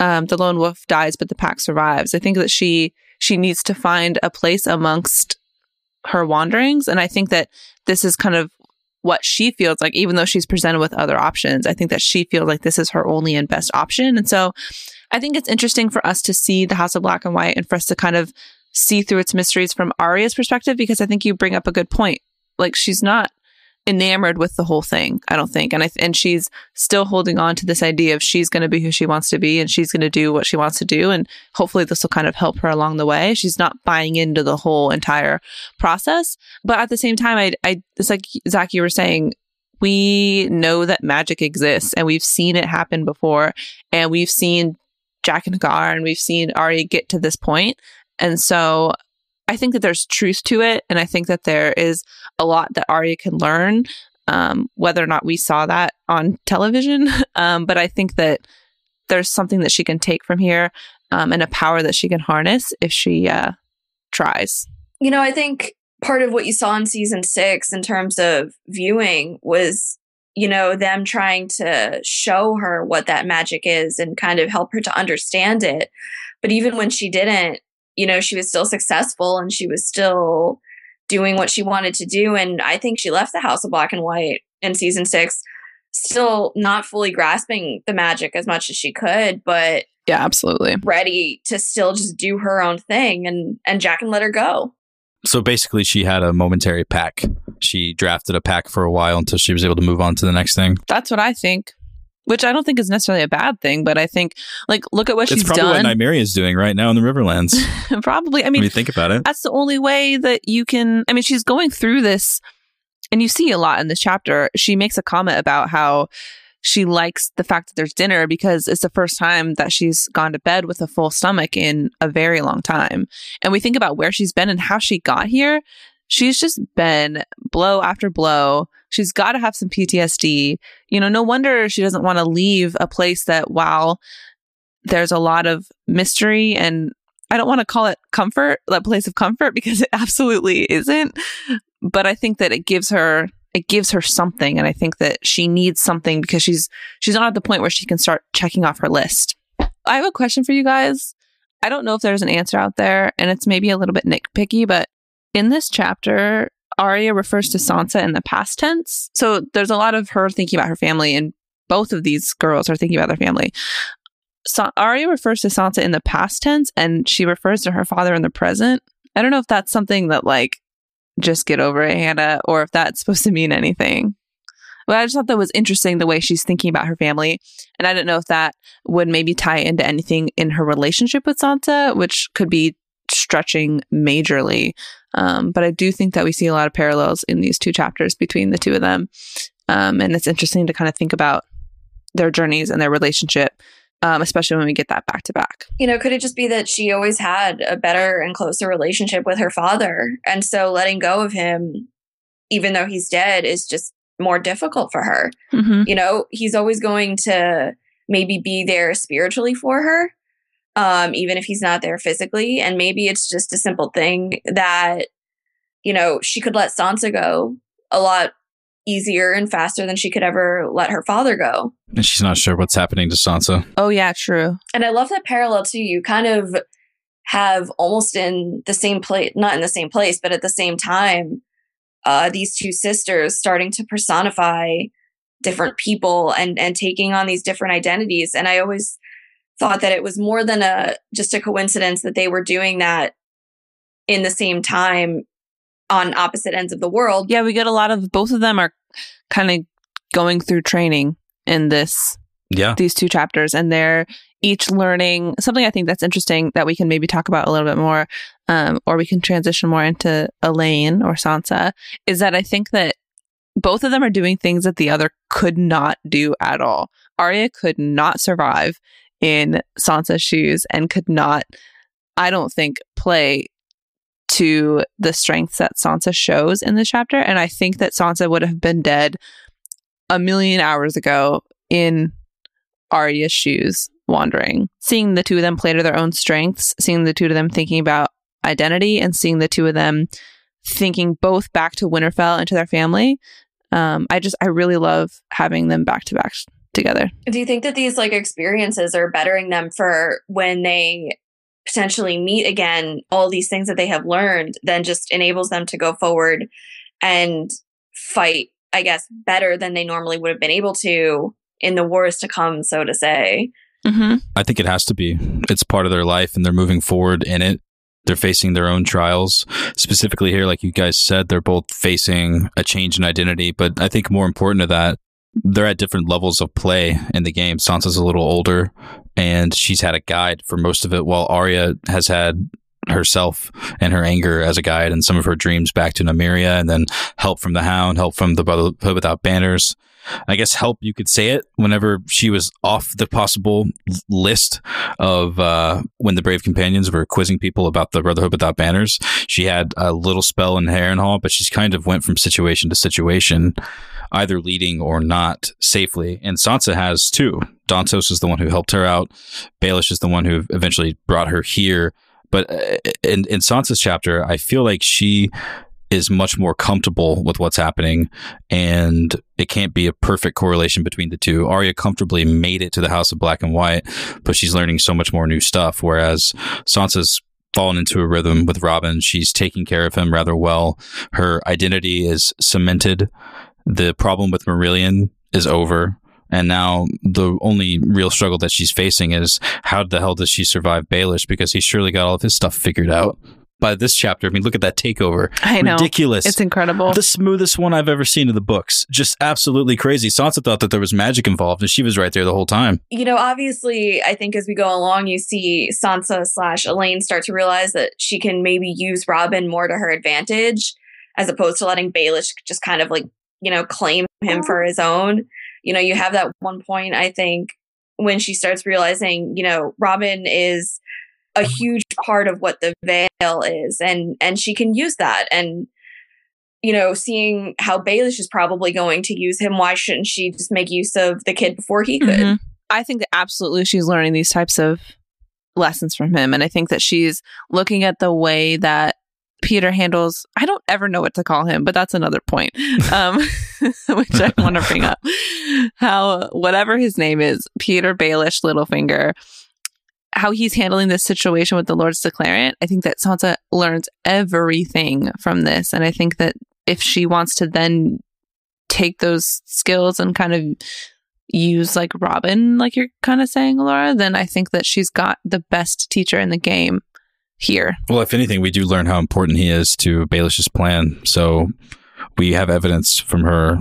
um, the lone wolf dies, but the pack survives. I think that she, she needs to find a place amongst her wanderings. And I think that this is kind of what she feels like, even though she's presented with other options. I think that she feels like this is her only and best option. And so I think it's interesting for us to see the House of Black and White and for us to kind of see through its mysteries from Arya's perspective because I think you bring up a good point. Like she's not enamored with the whole thing, I don't think. And I and she's still holding on to this idea of she's going to be who she wants to be and she's going to do what she wants to do and hopefully this will kind of help her along the way. She's not buying into the whole entire process, but at the same time I I it's like Zach you were saying we know that magic exists and we've seen it happen before and we've seen Jaqen H'ghar and we've seen Arya get to this point. And so I think that there's truth to it. And I think that there is a lot that Arya can learn, um, whether or not we saw that on television. [laughs] Um, but I think that there's something that she can take from here um, and a power that she can harness if she uh, tries. You know, I think part of what you saw in season six in terms of viewing was, you know, them trying to show her what that magic is and kind of help her to understand it. But even when she didn't, you know, she was still successful and she was still doing what she wanted to do. And I think she left the House of Black and White in season six, still not fully grasping the magic as much as she could, but Yeah, absolutely. ready to still just do her own thing. And and Jaqen let her go. So basically, she had a momentary pack. She drafted a pack for a while until she was able to move on to the next thing. That's what I think. Which I don't think is necessarily a bad thing, but I think, like, look at what she's doing. it's she's probably done. what Nymeria is doing right now in the Riverlands. [laughs] probably. I mean, think about it. that's the only way that you can i mean she's going through this and you see a lot in this chapter she makes a comment about how she likes the fact that there's dinner because it's the first time that she's gone to bed with a full stomach in a very long time. And we think about where she's been and how she got here. She's just been blow after blow. She's got to have some PTSD. You know, no wonder she doesn't want to leave a place that while there's a lot of mystery and I don't want to call it comfort, that place of comfort, [laughs] because it absolutely isn't. But I think that it gives her it gives her something and i think that she needs something because she's she's not at the point where she can start checking off her list i have a question for you guys i don't know if there's an answer out there and it's maybe a little bit nitpicky but in this chapter Arya refers to Sansa in the past tense. So there's a lot of her thinking about her family, and both of these girls are thinking about their family. So Arya refers to Sansa in the past tense, and she refers to her father in the present. I don't know if that's something that like just get over it, Hannah, or if that's supposed to mean anything. But I just thought that was interesting the way she's thinking about her family. And I don't know if that would maybe tie into anything in her relationship with Sansa, which could be stretching majorly. Um, but I do think that we see a lot of parallels in these two chapters between the two of them. Um, and it's interesting to kind of think about their journeys and their relationship um, especially when we get that back to back. You know, could it just be that she always had a better and closer relationship with her father? And so letting go of him, even though he's dead, is just more difficult for her. Mm-hmm. You know, he's always going to maybe be there spiritually for her, um, even if he's not there physically. And maybe it's just a simple thing that, you know, she could let Sansa go a lot easier and faster than she could ever let her father go. And she's not sure what's happening to Sansa. Oh, yeah, true. And I love that parallel too. You kind of have almost in the same place, not in the same place, but at the same time, uh, these two sisters starting to personify different people and and taking on these different identities. And I always thought that it was more than a just a coincidence that they were doing that in the same time on opposite ends of the world. Yeah, we get a lot of both of them are kind of going through training in this yeah these two chapters and they're each learning something I think that's interesting that we can maybe talk about a little bit more, um, or we can transition more into Alayne or Sansa, is that I think that both of them are doing things that the other could not do at all. Arya could not survive in Sansa's shoes and could not, I don't think, play to the strengths that Sansa shows in this chapter. And I think that Sansa would have been dead a million hours ago in Arya's shoes, wandering. Seeing the two of them play to their own strengths, seeing the two of them thinking about identity, and seeing the two of them thinking both back to Winterfell and to their family. Um, I just, I really love having them back to back together. Do you think that these like experiences are bettering them for when they potentially meet again all these things that they have learned then just enables them to go forward and fight i guess better than they normally would have been able to in the wars to come so to say mm-hmm. i think it has to be it's part of their life and they're moving forward in it they're facing their own trials specifically here like you guys said they're both facing a change in identity but i think more important to that they're at different levels of play in the game. Sansa's a little older and she's had a guide for most of it, while Arya has had herself and her anger as a guide and some of her dreams back to Nymeria and then help from the Hound, help from the Brotherhood Without Banners. I guess help you could say it whenever she was off the possible list of uh, when the Brave Companions were quizzing people about the Brotherhood Without Banners. She had a little spell in Harrenhal, but she's kind of went from situation to situation either leading or not safely. And Sansa has too. Dontos is the one who helped her out. Baelish is the one who eventually brought her here. But uh, in, in Sansa's chapter, I feel like she is much more comfortable with what's happening and it can't be a perfect correlation between the two. Arya comfortably made it to the House of Black and White, but she's learning so much more new stuff whereas Sansa's fallen into a rhythm with Robin. She's taking care of him rather well. Her identity is cemented the problem with Marillion is over. And now the only real struggle that she's facing is how the hell does she survive Baelish? Because he surely got all of his stuff figured out. By this chapter, I mean, look at that takeover. I know. Ridiculous. It's incredible. The smoothest one I've ever seen in the books. Just absolutely crazy. Sansa thought that there was magic involved, and she was right there the whole time. You know, obviously, I think as we go along, you see Sansa slash Alayne start to realize that she can maybe use Robin more to her advantage, as opposed to letting Baelish just kind of like you know, claim him for his own. You know, you have that one point, I think, when she starts realizing, you know, Robin is a huge part of what the Vale is and and she can use that and you know seeing how baelish is probably going to use him why shouldn't she just make use of the kid before he could Mhm. I think that absolutely she's learning these types of lessons from him. And I think that she's looking at the way that Peter handles, I don't ever know what to call him, but that's another point, um, [laughs] which I want to bring up. How, whatever his name is, Peter Baelish Littlefinger, how he's handling this situation with the Lords Declarant. I think that Sansa learns everything from this. And I think that if she wants to then take those skills and kind of use like Robin, like you're kind of saying, Laura, then I think that she's got the best teacher in the game here. Well, if anything, we do learn how important he is to Baelish's plan. So we have evidence from her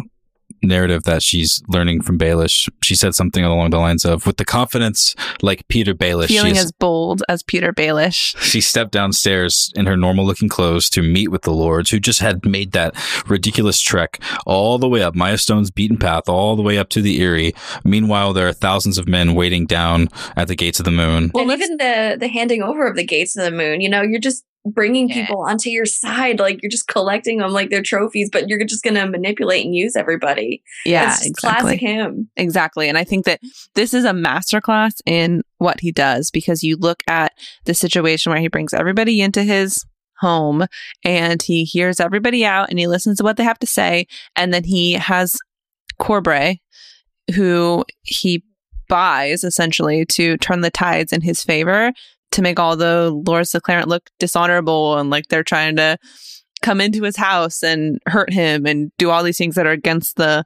narrative that she's learning from Baelish. She said something along the lines of, "With the confidence like Peter Baelish, Feeling she, as bold as Peter Baelish. she stepped downstairs in her normal-looking clothes to meet with the lords, who just had made that ridiculous trek all the way up Mya Stone's beaten path, all the way up to the Eyrie. Meanwhile, there are thousands of men waiting down at the gates of the moon." and even the the handing over of the gates of the moon you know you're just bringing Yeah. people onto your side like you're just collecting them like they're trophies but you're just gonna manipulate and use everybody Yeah, It's exactly. classic him Exactly. And I think that this is a masterclass in what he does because you look at the situation where he brings everybody into his home and he hears everybody out and he listens to what they have to say. And then he has Corbray, who he buys essentially to turn the tides in his favor to make all the Lords Declarant look dishonorable and like they're trying to come into his house and hurt him and do all these things that are against the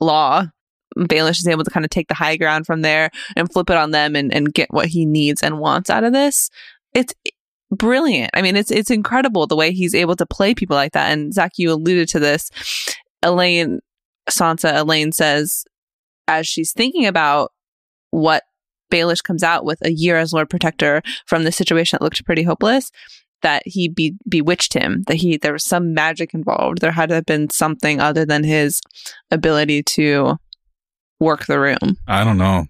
law. Baelish is able to kind of take the high ground from there and flip it on them and, and get what he needs and wants out of this. It's brilliant. I mean, it's it's incredible the way he's able to play people like that. And Zach, you alluded to this. Alayne, Sansa, Alayne says, as she's thinking about what Baelish comes out with a year as Lord Protector from the situation that looked pretty hopeless, that he be- bewitched him, that he there was some magic involved. There had to have been something other than his ability to work the room. I don't know.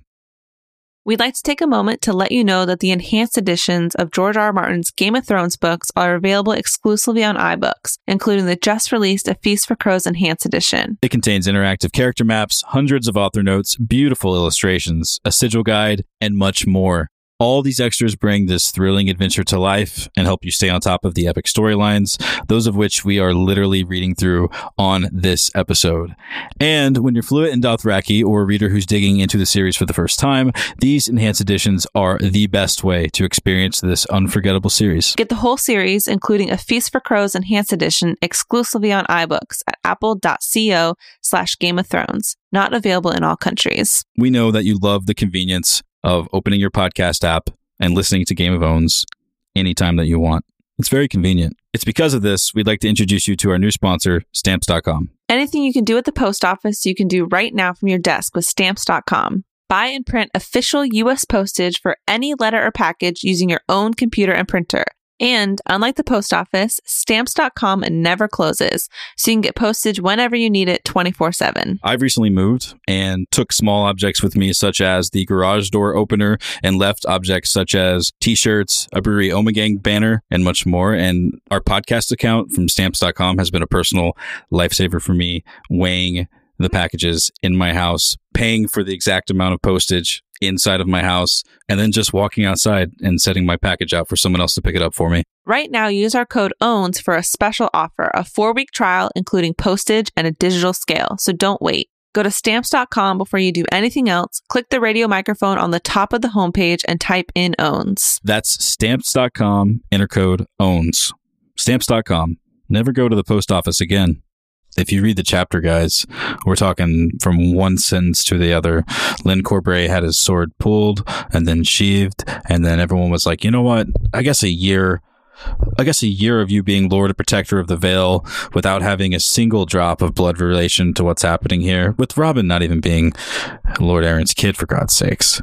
We'd like to take a moment to let you know that the enhanced editions of George R. R. Martin's Game of Thrones books are available exclusively on iBooks, including the just released A Feast for Crows Enhanced Edition. It contains interactive character maps, hundreds of author notes, beautiful illustrations, a sigil guide, and much more. All these extras bring this thrilling adventure to life and help you stay on top of the epic storylines, those of which we are literally reading through on this episode. And when you're fluent in Dothraki or a reader who's digging into the series for the first time, these enhanced editions are the best way to experience this unforgettable series. Get the whole series, including A Feast for Crows Enhanced Edition, exclusively on iBooks at apple.co slash Game of Thrones. Not available in all countries. We know that you love the convenience of opening your podcast app and listening to Game of Owns anytime that you want. It's very convenient. It's because of this we'd like to introduce you to our new sponsor, Stamps.com. Anything you can do at the post office, you can do right now from your desk with stamps.com. Buy and print official U.S. postage for any letter or package using your own computer and printer. And unlike the post office, stamps.com never closes, so you can get postage whenever you need it 24 7. I've recently moved and took small objects with me, such as the garage door opener, and left objects such as t shirts, a Brewery Omegang banner, and much more. And our podcast account from stamps.com has been a personal lifesaver for me, weighing the packages in my house, paying for the exact amount of postage inside of my house, and then just walking outside and setting my package out for someone else to pick it up for me. Right now, use our code OWNS for a special offer a four week trial, including postage and a digital scale. So don't wait. Go to stamps.com before you do anything else. Click the radio microphone on the top of the homepage and type in OWNS. That's stamps.com, enter code OWNS. Stamps.com. Never go to the post office again. If you read the chapter, guys, we're talking from one sentence to the other. Lyn Corbray had his sword pulled and then sheathed, and then everyone was like, you know what? I guess a year. I guess a year of you being Lord and Protector of the Vale without having a single drop of blood relation to what's happening here, with Robin not even being Lord Arryn's kid, for God's sakes.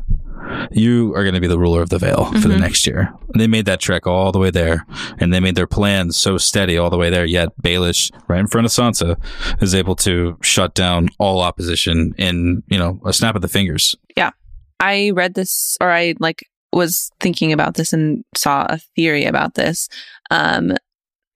You are going to be the ruler of the Vale for the Mhm. next year. And they made that trek all the way there, and they made their plans so steady all the way there. Yet Baelish, right in front of Sansa, is able to shut down all opposition in you know a snap of the fingers. Yeah, I read this or I like was thinking about this and saw a theory about this. Um,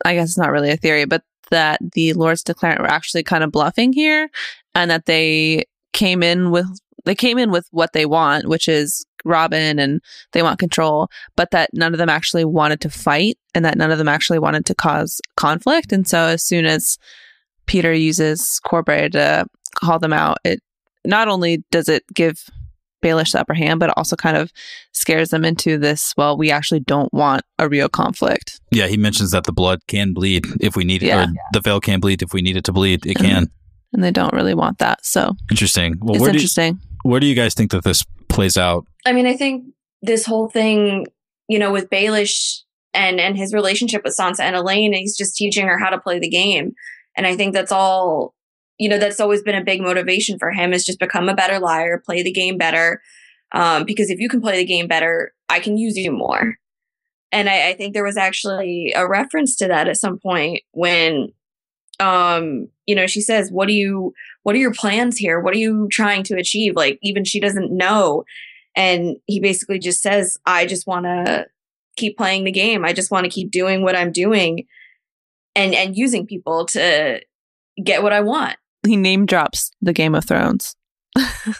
I guess it's not really a theory, but that the Lords Declarant were actually kind of bluffing here and that they came in with they came in with what they want, which is Robin and they want control, but that none of them actually wanted to fight and that none of them actually wanted to cause conflict. And so as soon as Peter uses Corbray to call them out, it not only does it give Baelish the upper hand, but it also kind of scares them into this, well, we actually don't want a real conflict. Yeah, he mentions that the blood can bleed if we need it, Yeah. or the Vale can bleed if we need it to bleed. It can. And they don't really want that. So Interesting. Well, it's do, you, interesting. Where do you guys think that this plays out? I mean, I think this whole thing, you know, with Baelish and and his relationship with Sansa and Alayne, he's just teaching her how to play the game. And I think that's all, you know, that's always been a big motivation for him is just become a better liar, play the game better. Um, because if you can play the game better, I can use you more. And I, I think there was actually a reference to that at some point when um, you know, she says, What do you what are your plans here? What are you trying to achieve? Like even she doesn't know. And he basically just says, I just want to keep playing the game. I just want to keep doing what I'm doing and and using people to get what I want. He name drops the Game of Thrones.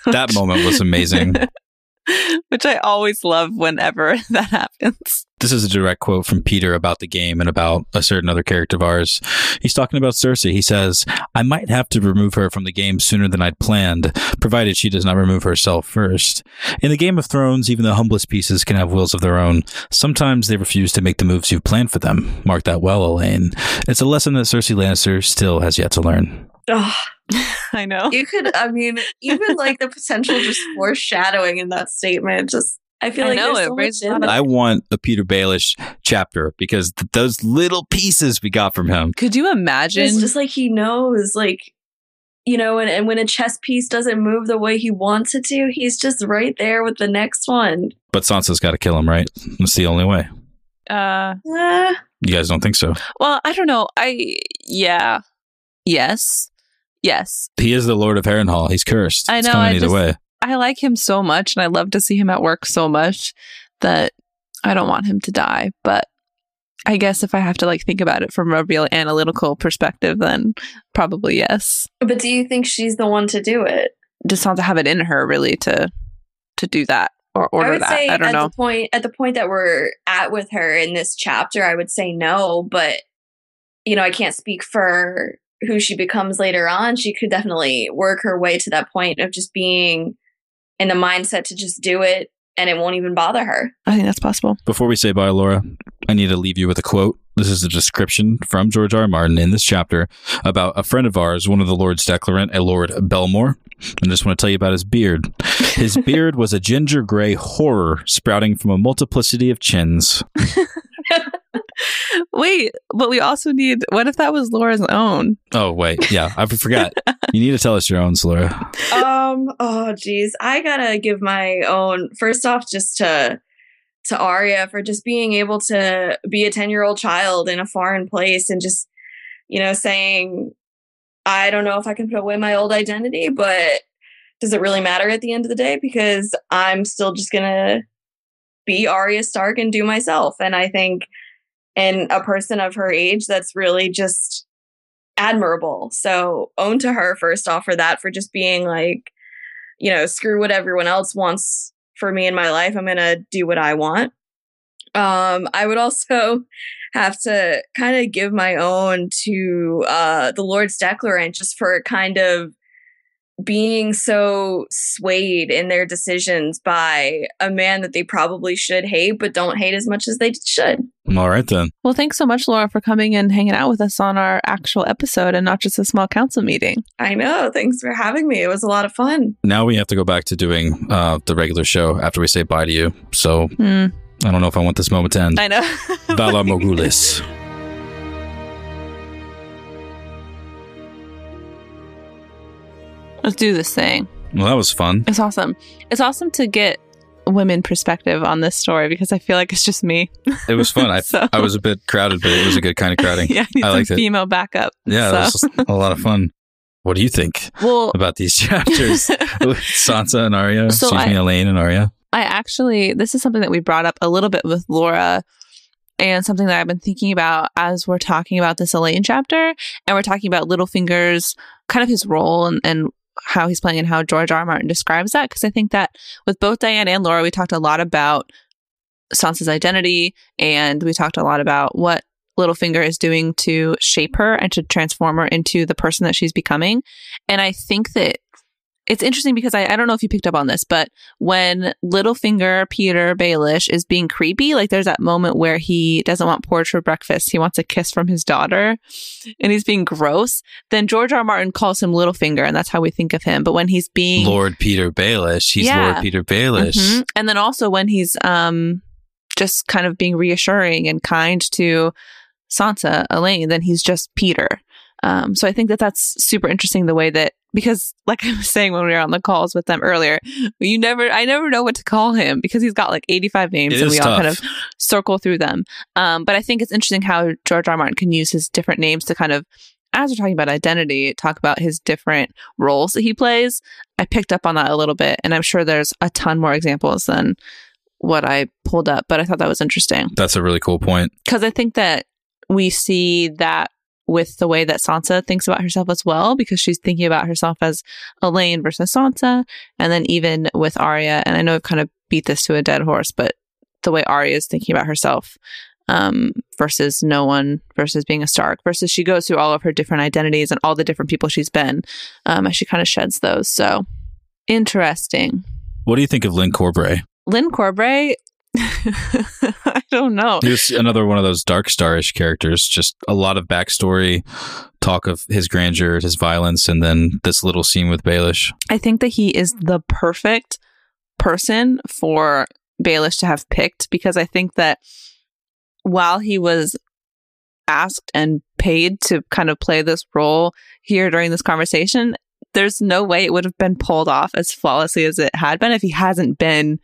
That moment was amazing. [laughs] [laughs] Which I always love whenever [laughs] that happens. This is a direct quote from Peter about the game and about a certain other character of ours. He's talking about Cersei. He says, I might have to remove her from the game sooner than I'd planned, provided she does not remove herself first. In the Game of Thrones, even the humblest pieces can have wills of their own. Sometimes they refuse to make the moves you've planned for them. Mark that well, Alayne. It's a lesson that Cersei Lannister still has yet to learn. Ugh, [laughs] I know. you could, I mean, even like the potential just [laughs] foreshadowing in that statement, just I feel I like know, there's it so raises much in lot of- there. I want a Peter Baelish chapter because th- those little pieces we got from him. Could you imagine? It's just like he knows, like, you know, and, and when a chess piece doesn't move the way he wants it to, he's just right there with the next one. But Sansa's got to kill him, right? That's the only way. uh, Ah, You guys don't think so? well, I don't know. I, yeah. Yes. Yes. He is the Lord of Harrenhal. He's cursed. I It's coming I either just- way. I like him so much and I love to see him at work so much that I don't want him to die. But I guess if I have to like think about it from a real analytical perspective, then probably yes. but do you think she's the one to do it? Just not to have it in her really to to do that or order I would that. say I don't at know. the point at the point that we're at with her in this chapter, I would say no, but you know, I can't speak for who she becomes later on. She could definitely work her way to that point of just being in the mindset to just do it and it won't even bother her. I think that's possible. Before we say bye, Laura, I need to leave you with a quote. This is a description from George R. R. Martin in this chapter about a friend of ours, one of the Lords Declarant, a Lord Belmore. I just want to tell you about his beard. His [laughs] beard was a ginger gray horror sprouting from a multiplicity of chins. [laughs] Wait, but we also need what if that was Laura's own? Oh, wait. Yeah, I forgot. [laughs] You need to tell us your own, Laura. um oh geez i gotta give my own first off just to to Arya for just being able to be a 10 year old child in a foreign place and just you know saying i don't know if i can put away my old identity but does it really matter at the end of the day because i'm still just gonna be Arya Stark and do myself and i think in a person of her age that's really just admirable. So own to her first off for that, for just being like, you know, screw what everyone else wants for me in my life. I'm gonna do what I want. Um, I would also [laughs] have to kind of give my own to uh the Lords Declarant just for kind of being so swayed in their decisions by a man that they probably should hate, but don't hate as much as they should. All right, then. Well, thanks so much, Laura, for coming and hanging out with us on our actual episode and not just a small council meeting. I know. Thanks for having me. It was a lot of fun. Now we have to go back to doing uh, the regular show after we say bye to you. So Hmm, I don't know if I want this moment to end. I know. Valar Morghulis. [laughs] Let's do this thing. Well, that was fun. It's awesome. It's awesome to get women perspective on this story because I feel like it's just me. It was fun. I, [laughs] So- I was a bit crowded, but it was a good kind of crowding. [laughs] yeah, I I liked it. female backup. Yeah, So- it was a lot of fun. What do you think well, about these [laughs] chapters Sansa and Arya? So Excuse I- me, Alayne and Arya. I actually, this is something that we brought up a little bit with Laura and something that I've been thinking about as we're talking about this Alayne chapter. And we're talking about Littlefinger's kind of his role and, and how he's playing and how George R. R. Martin describes that. Because I think that with both Diane and Laura, we talked a lot about Sansa's identity and we talked a lot about what Littlefinger is doing to shape her and to transform her into the person that she's becoming. And I think that it's interesting because I, I don't know if you picked up on this, but when Littlefinger Peter Baelish is being creepy, like there's that moment where he doesn't want porridge for breakfast. He wants a kiss from his daughter and he's being gross. Then George R. R. Martin calls him Littlefinger and that's how we think of him. But when he's being Lord Peter Baelish. He's Yeah. Lord Peter Baelish. Mhm. And then also when he's um just kind of being reassuring and kind to Sansa, Alayne, then he's just Peter. Um, so I think that that's super interesting the way that because like I was saying when we were on the calls with them earlier, you never I never know what to call him because he's got like 85 names It and we all kind of circle through them. Um, but I think it's interesting how George R. R. Martin can use his different names to kind of, as we're talking about identity, talk about his different roles that he plays. I picked up on that a little bit, and I'm sure there's a ton more examples than what I pulled up, but I thought that was interesting That's a really cool point. because I think that we see that with the way that Sansa thinks about herself as well, because she's thinking about herself as Alayne versus Sansa, and then even with Arya, and I know I've kind of beat this to a dead horse, but the way Arya is thinking about herself um, versus no one versus being a Stark versus she goes through all of her different identities and all the different people she's been um, as she kind of sheds those. So interesting. What do you think of Lyn Corbray? Lyn Corbray. [laughs] I don't know. He was another one of those dark starish characters. Just a lot of backstory, talk of his grandeur, his violence, and then this little scene with Baelish. I think that he is the perfect person for Baelish to have picked because I think that while he was asked and paid to kind of play this role here during this conversation, there's no way it would have been pulled off as flawlessly as it had been if he hasn't been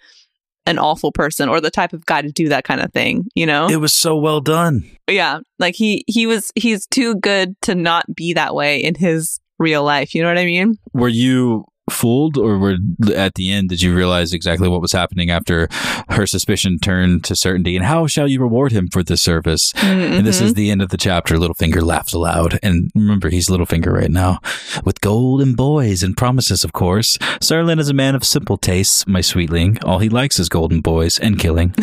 an awful person or the type of guy to do that kind of thing, you know? It was so well done. yeah. Like he he was he's too good to not be that way in his real life, you know what I mean? Were you fooled, or were at the end did you realize exactly what was happening after her suspicion turned to certainty? And how shall you reward him for this service? And this is mm-hmm. the end of the chapter. Littlefinger laughs aloud. And remember, he's Littlefinger right now. With gold and boys and promises, of course. Ser Lyn is a man of simple tastes, my sweetling. All he likes is golden boys and killing. [laughs]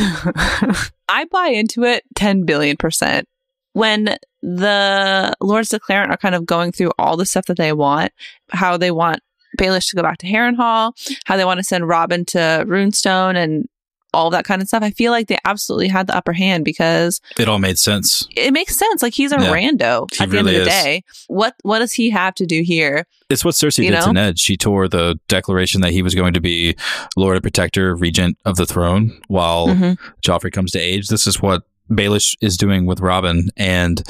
I buy into it 10 billion percent. When the Lords Declarant are kind of going through all the stuff that they want, how they want Baelish to go back to Harrenhal, how they want to send Robin to Runestone and all that kind of stuff, I feel like they absolutely had the upper hand because It all made sense. it makes sense. Like he's a Yeah. rando at the really end of the is. day. What what does he have to do here? It's what Cersei You did to? Ned. She tore the declaration that he was going to be Lord and Protector, Regent of the Throne, while Mhm. Joffrey comes to age. This is what Baelish is doing with Robin, and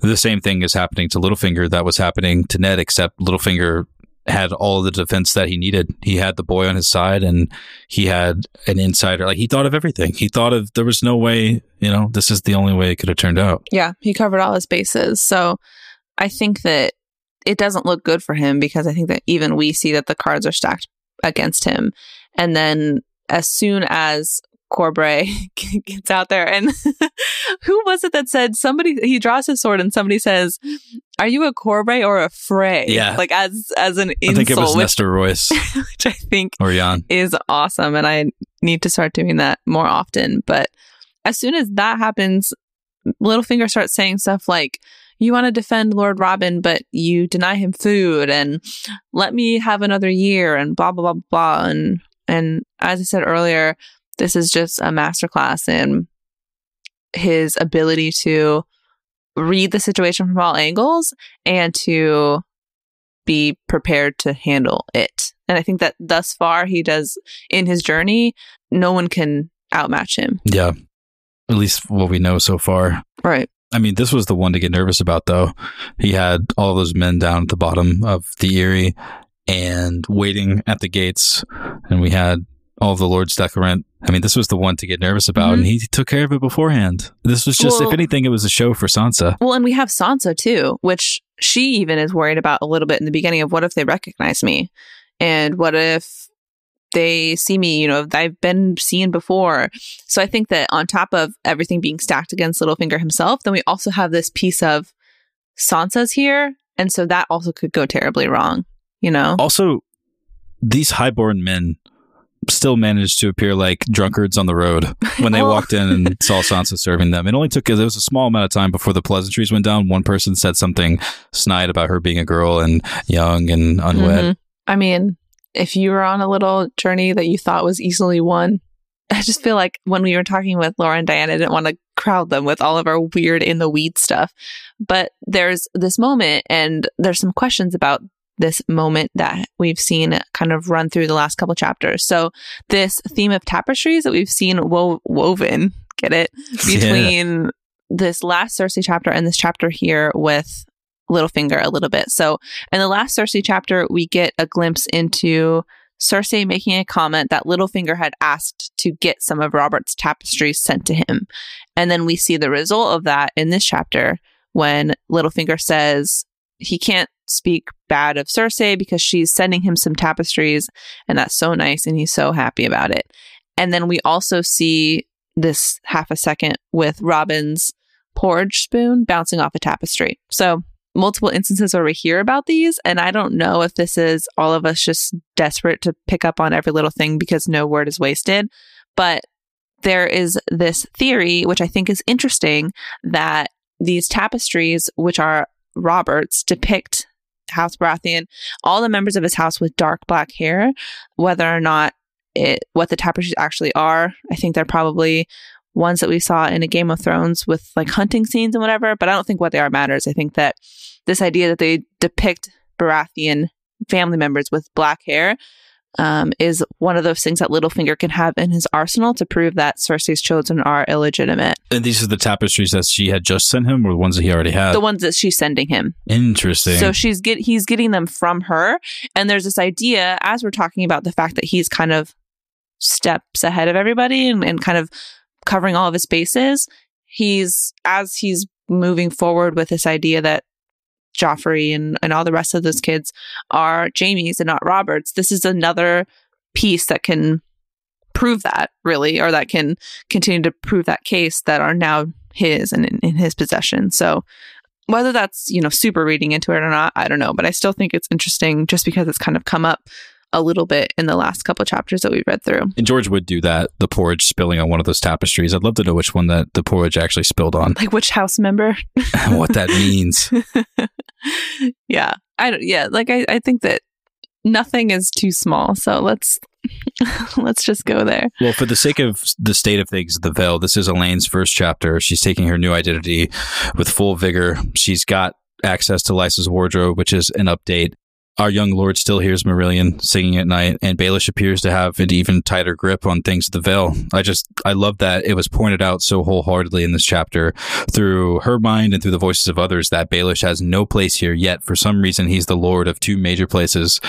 the same thing is happening to Littlefinger that was happening to Ned, except Littlefinger had all the defense that he needed. He had the boy on his side, and he had an insider. Like he thought of everything. He thought of there was no way. You know, this is the only way it could have turned out. Yeah, he covered all his bases. So I think that it doesn't look good for him because I think that even we see that the cards are stacked against him. And then as soon as Corbray [laughs] gets out there and [laughs] who was it that said somebody he draws his sword and somebody says, Are you a Corbray or a Frey? Yeah. Like as as an insult. I think it was which, Nestor Royce [laughs] which I think or Jan. is awesome and I need to start doing that more often. But as soon as that happens, Littlefinger starts saying stuff like, You want to defend Lord Robin, but you deny him food and let me have another year and blah blah blah blah and and as I said earlier, this is just a masterclass in his ability to read the situation from all angles and to be prepared to handle it. And I think that thus far he does in his journey, no one can outmatch him. Yeah. At least what we know so far. Right. I mean, this was the one to get nervous about, though. He had all those men down at the bottom of the Eyrie and waiting at the gates, and we had all of the Lords Declarant. I mean, this was the one to get nervous about, and mm-hmm. he took care of it beforehand. This was just, Well- if anything, it was a show for Sansa. Well, and we have Sansa too, which she even is worried about a little bit in the beginning of what if they recognize me? And what if they see me, you know, I've been seen before. So I think that on top of everything being stacked against Littlefinger himself, then we also have this piece of Sansa's here. And so that also could go terribly wrong, you know? Also, these highborn men still managed to appear like drunkards on the road [laughs] when they Well- walked in and saw Sansa serving them. It only took, it was a small amount of time before the pleasantries went down. One person said something snide about her being a girl and young and unwed. Mhm. I mean, if you were on a little journey that you thought was easily won, [laughs] I just feel like when we were talking with Laura and Diana, I didn't want to crowd them with all of our weird in the weed stuff. But there's this moment, and there's some questions about this moment that we've seen kind of run through the last couple chapters. So this theme of tapestries that we've seen wo- woven, get it, [laughs] Yeah. between this last Cersei chapter and this chapter here with Littlefinger a little bit. So in the last Cersei chapter, we get a glimpse into Cersei making a comment that Littlefinger had asked to get some of Robert's tapestries sent to him. And then we see the result of that in this chapter when Littlefinger says he can't speak bad of Cersei because she's sending him some tapestries and that's so nice and he's so happy about it. And then we also see this half a second with Robin's porridge spoon bouncing off a tapestry. So multiple instances where we hear about these, and I don't know if this is all of us just desperate to pick up on every little thing because no word is wasted. But there is this theory, which I think is interesting, that these tapestries, which are Robert's, depict House Baratheon, all the members of his house with dark black hair, whether or not it what the tapestries actually are. I think they're probably ones that we saw in a Game of Thrones with like hunting scenes and whatever, but I don't think what they are matters. I think that this idea that they depict Baratheon family members with black hair um, is one of those things that Littlefinger can have in his arsenal to prove that Cersei's children are illegitimate. And these are the tapestries that she had just sent him, or the ones that he already had. The ones that she's sending him. Interesting. So she's get he's getting them from her, and there's this idea as we're talking about the fact that he's kind of steps ahead of everybody and, and kind of covering all of his bases. He's as he's moving forward with this idea that Joffrey and, and all the rest of those kids are Jamie's and not Robert's. This is another piece that can prove that really, or that can continue to prove that case that are now his and in, in his possession. So whether that's you know super reading into it or not i don't know but i still think it's interesting just because it's kind of come up a little bit in the last couple chapters that we've read through and George would do that, the porridge spilling on one of those tapestries. I'd love to know which one that the porridge actually spilled on, like which house member [laughs] what that means. [laughs] yeah i don't yeah like I, I think that nothing is too small so let's [laughs] let's just go there Well, for the sake of the state of things, the Vale, this is Alayne's first chapter. She's taking her new identity with full vigor. She's got access to Lysa's wardrobe, which is an update. Our young lord still hears Marillion singing at night, and Baelish appears to have an even tighter grip on things at the Vale. I just, I love that it was pointed out so wholeheartedly in this chapter through her mind and through the voices of others that Baelish has no place here yet. For some reason, he's the lord of two major places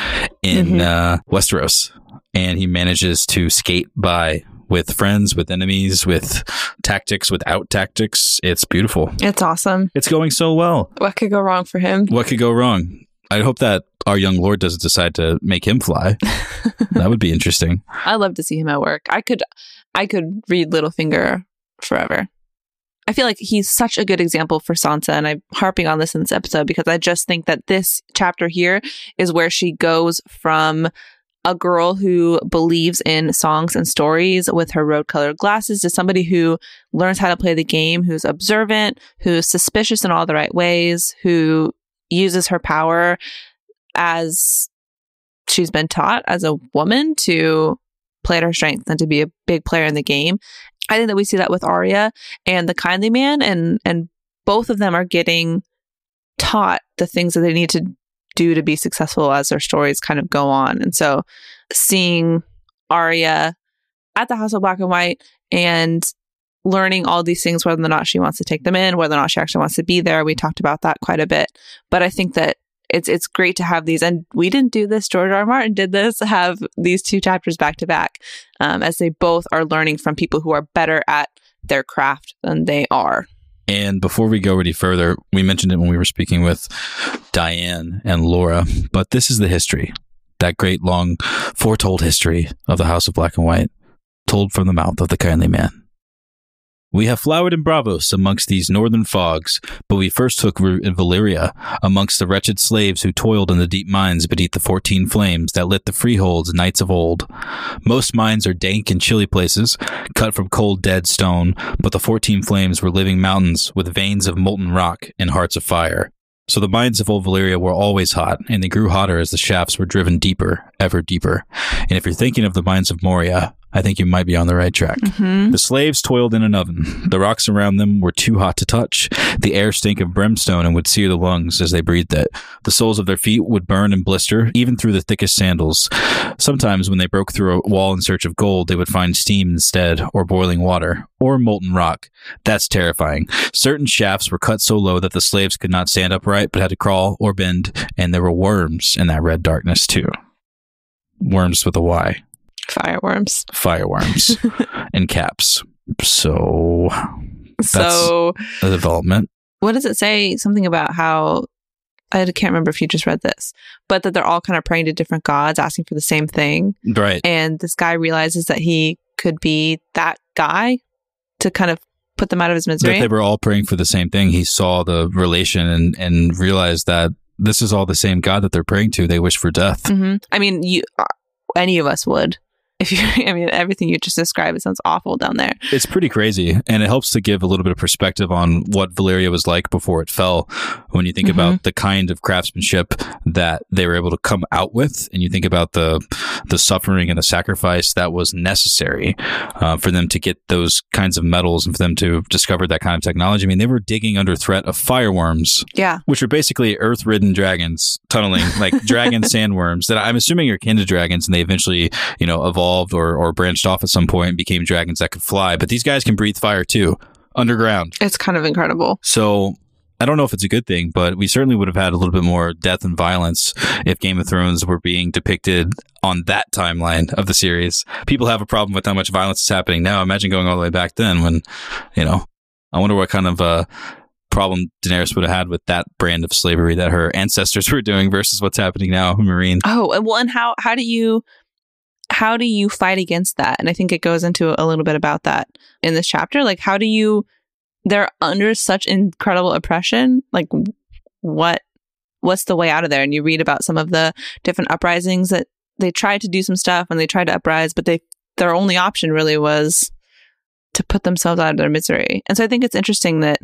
in Mhm. uh, Westeros, and he manages to skate by with friends, with enemies, with tactics, without tactics. It's beautiful. it's awesome It's going so well. what could go wrong for him What could go wrong? I hope that our young lord doesn't decide to make him fly. [laughs] that would be interesting. i love to see him at work i could i could read littlefinger forever I feel like he's such a good example for Sansa, and I'm harping on this in this episode because I just think that this chapter here is where she goes from a girl who believes in songs and stories with her road colored glasses to somebody who learns how to play the game, who's observant, who's suspicious in all the right ways, who uses her power as she's been taught as a woman to play at her strengths and to be a big player in the game. I think that we see that with Arya and the Kindly Man, and and both of them are getting taught the things that they need to do to be successful as their stories kind of go on. And so, seeing Arya at the House of Black and White and learning all these things, whether or not she wants to take them in, whether or not she actually wants to be there, we talked about that quite a bit. But I think that it's it's great to have these. And we didn't do this. George R. R. Martin did this. Have these two chapters back to back, um, as they both are learning from people who are better at their craft than they are. And before we go any further, we mentioned it when we were speaking with Diane and Laura, but this is the history, that great long foretold history of the House of Black and White, told from the mouth of the kindly man. We have flowered in Braavos amongst these northern fogs, but we first took root in Valyria, amongst the wretched slaves who toiled in the deep mines beneath the fourteen flames that lit the freeholds nights of old. Most mines are dank and chilly places, cut from cold dead stone, but the fourteen flames were living mountains with veins of molten rock and hearts of fire. So the mines of Old Valyria were always hot, and they grew hotter as the shafts were driven deeper, ever deeper. And if you're thinking of the mines of Moria, I think you might be on the right track. Mm-hmm. The slaves toiled in an oven. The rocks around them were too hot to touch. The air stank of brimstone and would sear the lungs as they breathed it. The soles of their feet would burn and blister, even through the thickest sandals. Sometimes, when they broke through a wall in search of gold, they would find steam instead, or boiling water, or molten rock. That's terrifying. Certain shafts were cut so low that the slaves could not stand upright, but had to crawl or bend, and there were worms in that red darkness, too. Worms with a Y Fireworms. fireworms [laughs] and caps. So So, the development. what does it say? Something about how I can't remember if you just read this, but that they're all kind of praying to different gods, asking for the same thing. Right. And this guy realizes that he could be that guy to kind of put them out of his That misery. they were all praying for the same thing. He saw the relation and, and realized that this is all the same God that they're praying to. They wish for death. hmm I mean, you, uh, any of us would. If you, [laughs] I mean, everything you just described, it sounds awful down there. It's pretty crazy. And it helps to give a little bit of perspective on what Valyria was like before it fell. When you think Mhm. about the kind of craftsmanship that they were able to come out with, and you think about the the suffering and the sacrifice that was necessary uh, for them to get those kinds of metals and for them to discover that kind of technology. I mean, they were digging under threat of fireworms, Yeah. which are basically earth-ridden dragons tunneling, like dragon [laughs] sandworms that I'm assuming are kin to dragons, and they eventually, you know, evolved or or branched off at some point and became dragons that could fly. But these guys can breathe fire too, underground. It's kind of incredible. So I don't know if it's a good thing, but we certainly would have had a little bit more death and violence if Game of Thrones were being depicted on that timeline of the series. People have a problem with how much violence is happening now. Imagine going all the way back then when, you know, I wonder what kind of uh, problem Daenerys would have had with that brand of slavery that her ancestors [laughs] were doing versus what's happening now, Meereen. Oh, and well, and how how do you how do you fight against that? And I think it goes into a little bit about that in this chapter. Like, how do you? They're under such incredible oppression. Like, what what's the way out of there? And you read about some of the different uprisings that they tried to do some stuff and they tried to uprise, but they their only option really was to put themselves out of their misery. And so I think it's interesting that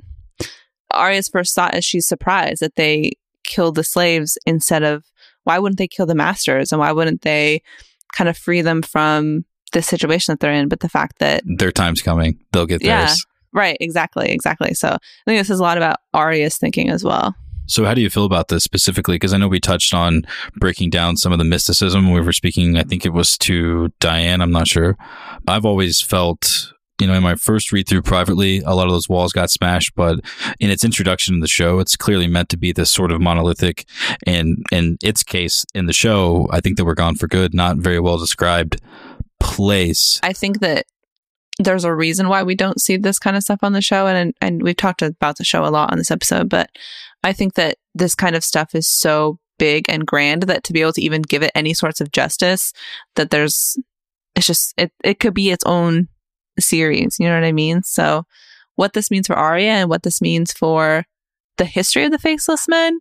Arya's first thought is she's surprised that they killed the slaves instead of why wouldn't they kill the masters and why wouldn't they kind of free them from the situation that they're in? But the fact that Their time's coming. They'll get Yeah. theirs. right, exactly, exactly. So I think this is a lot about Arya's thinking as well. So, how do you feel about this specifically? Because I know we touched on breaking down some of the mysticism we were speaking. I think it was to Diane. I'm not sure. I've always felt, you know, in my first read through privately, a lot of those walls got smashed. But in its introduction to the show, it's clearly meant to be this sort of monolithic. And in its case, in the show, I think that we're gone for good, not very well described place. I think that there's a reason why we don't see this kind of stuff on the show, and and we've talked about the show a lot on this episode. But I think that this kind of stuff is so big and grand that to be able to even give it any sorts of justice, that there's it's just it it could be its own series. You know what I mean? So what this means for Arya and what this means for the history of the Faceless Men.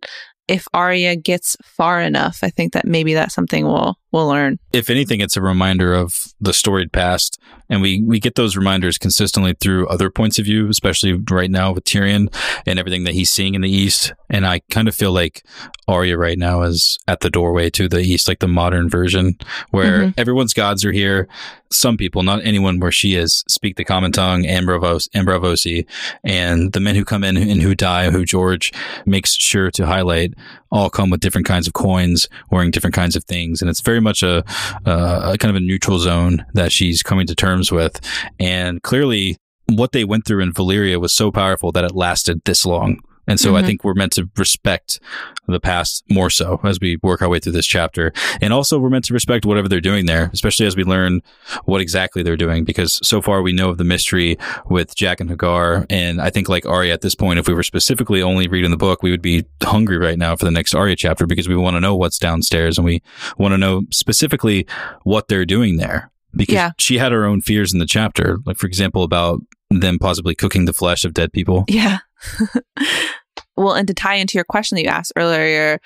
If Arya gets far enough, I think that maybe that's something we'll we'll learn. if anything, it's a reminder of the storied past. And we, we get those reminders consistently through other points of view, especially right now with Tyrion and everything that he's seeing in the East. And I kind of feel like Arya right now is at the doorway to the East, like the modern version, where Mhm. everyone's gods are here. Some people, not anyone where she is, speak the common tongue, Ambravos, Ambravosi, and the men who come in and who die, who George makes sure to highlight, all come with different kinds of coins, wearing different kinds of things. And it's very much a, uh, a kind of a neutral zone that she's coming to terms with. And clearly, what they went through in Valyria was so powerful that it lasted this long. And so I Mhm. think we're meant to respect the past more so as we work our way through this chapter. And also we're meant to respect whatever they're doing there, especially as we learn what exactly they're doing. Because so far we know of the mystery with Jaqen H'ghar. And I think like Arya at this point, if we were specifically only reading the book, we would be hungry right now for the next Arya chapter because we want to know what's downstairs and we want to know specifically what they're doing there. Because Yeah. she had her own fears in the chapter, like for example, about them possibly cooking the flesh of dead people. Yeah. [laughs] well, and to tie into your question that you asked earlier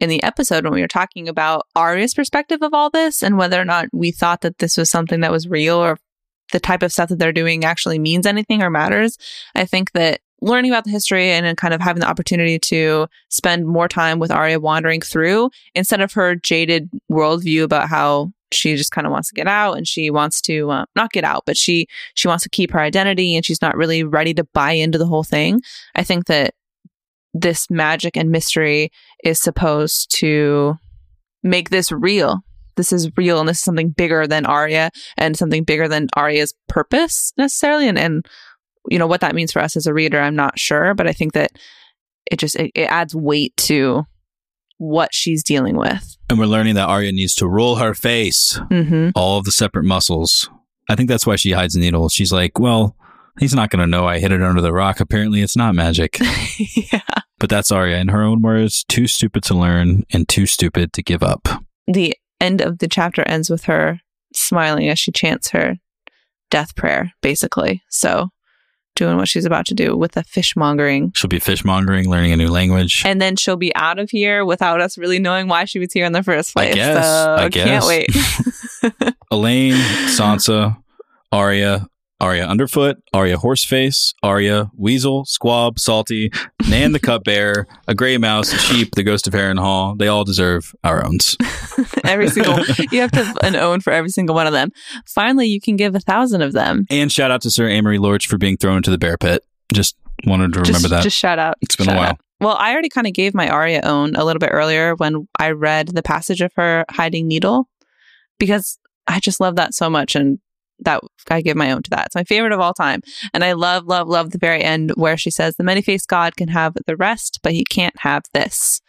in the episode when we were talking about Arya's perspective of all this and whether or not we thought that this was something that was real or the type of stuff that they're doing actually means anything or matters, I think that learning about the history and kind of having the opportunity to spend more time with Arya wandering through instead of her jaded worldview about how she just kind of wants to get out and she wants to uh, not get out, but she she wants to keep her identity and she's not really ready to buy into the whole thing. I think that this magic and mystery is supposed to make this real. This is real and this is something bigger than Arya and something bigger than Arya's purpose necessarily. And, and you know, what that means for us as a reader, I'm not sure, but I think that it just it, it adds weight to what she's dealing with. And we're learning that Arya needs to roll her face, Mm-hmm. all of the separate muscles. I think that's why she hides the needle. She's like, well, he's not going to know I hid it under the rock. Apparently, it's not magic. [laughs] yeah. but that's Arya, in her own words, too stupid to learn and too stupid to give up. The end of the chapter ends with her smiling as she chants her death prayer, basically. So doing what she's about to do with the fishmongering. She'll be fishmongering, learning a new language. And then she'll be out of here without us really knowing why she was here in the first place. I guess, So I can't wait. [laughs] Alayne, Sansa, Arya, Arya Underfoot, Arya Horseface, Arya Weasel, Squab, Salty, Nan the Cupbearer, a Gray Mouse, a Sheep, the Ghost of Harrenhal. They all deserve our owns. [laughs] every single [laughs] you have to have an own for every single one of them. Finally, you can give a thousand of them. And shout out to Ser Amory Lorch for being thrown into the bear pit. Just wanted to remember just, that. Just shout out. It's been a while. out. Well, I already kind of gave my Arya own a little bit earlier when I read the passage of her hiding needle because I just love that so much and that I give my own to that. It's my favorite of all time. And I love, love, love the very end where she says the many faced God can have the rest, but he can't have this.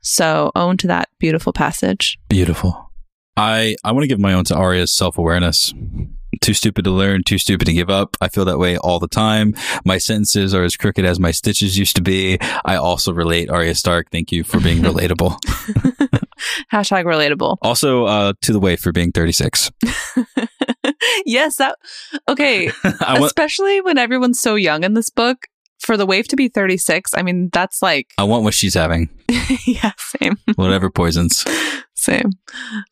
So own to that beautiful passage. Beautiful. I, I want to give my own to Arya's self awareness. Too stupid to learn, too stupid to give up. I feel that way all the time. My sentences are as crooked as my stitches used to be. I also relate, Arya Stark. Thank you for being [laughs] relatable. [laughs] Hashtag relatable. also, uh, to the waif for being 36. [laughs] yes, that okay. Want, Especially when everyone's so young in this book. For the waif to be 36, I mean, that's like, I want what she's having, yeah, same, whatever poisons. same.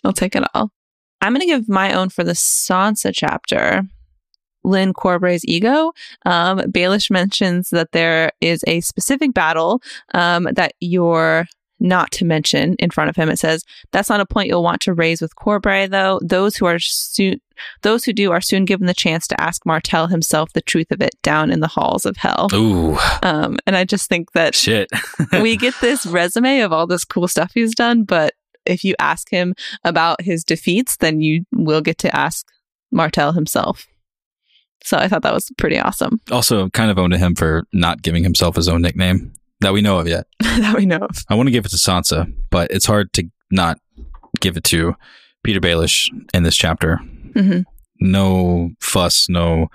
I'll take it all. I'm going to give my own for the Sansa chapter. Lyn Corbray's ego. Um, Baelish mentions that there is a specific battle um, that you're not to mention in front of him. It says that's not a point you'll want to raise with Corbray, though. Those who are soon, those who do, are soon given the chance to ask Martell himself the truth of it down in the halls of hell. Ooh, Um, and I just think that shit. we get this [laughs] resume of all this cool stuff he's done, but if you ask him about his defeats, then you will get to ask Martell himself. So I thought that was pretty awesome also, kind of owned to him for not giving himself his own nickname that we know of yet. [laughs] that we know of. I want to give it to Sansa, but it's hard to not give it to Petyr Baelish in this chapter. Mhm. No fuss, no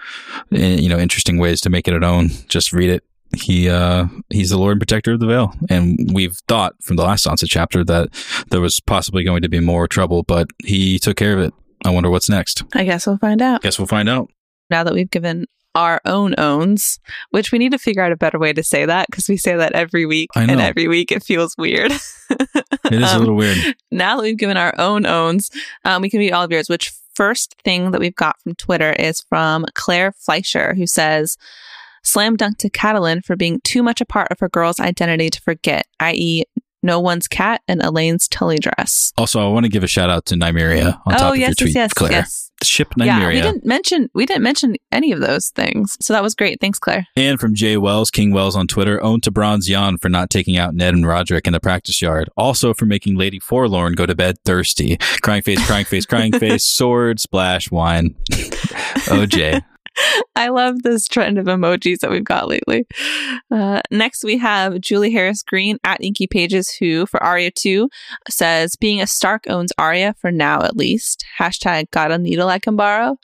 eh, you know interesting ways to make it at own. Just read it. He uh he's the Lord and Protector of the Vale, and we've thought from the last Sansa chapter that there was possibly going to be more trouble, but he took care of it. I wonder what's next. I guess we'll find out. Guess we'll find out. Now that we've given our own owns, which we need to figure out a better way to say that because we say that every week, and every week it feels weird. [laughs] It is a Um, little weird. now that we've given our own owns, um, we can read all of yours. Which first thing that we've got from Twitter is from Claire Fleischer, who says, "Slam dunk to Catelyn for being too much a part of her girl's identity to forget, i.e., no one's cat and Alayne's tully dress." Also, I want to give a shout out to Nymeria on oh, top oh of yes, your tweet, yes, yes, Claire. yes. Ship Yeah, we didn't mention we didn't mention any of those things, so that was great. Thanks, Claire. And from Jay Wells, King Wells on Twitter, owned to Bronze Yohn for not taking out Ned and Roderick in the practice yard. Also for making Lady Forlorn go to bed thirsty. Crying face, crying face, crying [laughs] face, sword, splash, wine. [laughs] oh, Jay. [laughs] I love this trend of emojis that we've got lately. Uh, next, we have Julie Harris Green at Inky Pages, who for Arya 2 says, Being a Stark owns Arya for now at least. Hashtag got a needle I can borrow.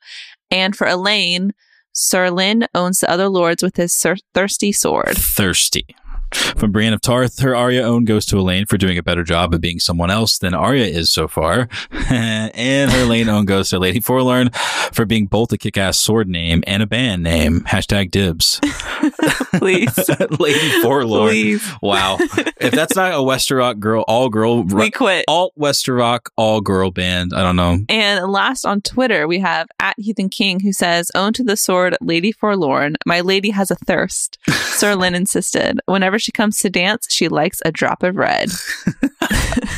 And for Alayne, Ser Lyn owns the other lords with his sur- thirsty sword. Thirsty. From Brienne of Tarth, her Arya own goes to Alayne for doing a better job of being someone else than Arya is so far. [laughs] and her Alayne own goes to Lady Forlorn for being both a kick ass sword name and a band name. Hashtag dibs. [laughs] Please. [laughs] Lady Forlorn. Please. Wow. If that's not a Westerrock girl, all girl, We quit. alt Westerrock, all girl band, I don't know. And last on Twitter, we have at Heathen King who says, Own to the sword, Lady Forlorn. My lady has a thirst. Ser Lyn insisted. Whenever she comes to dance, she likes a drop of red. [laughs]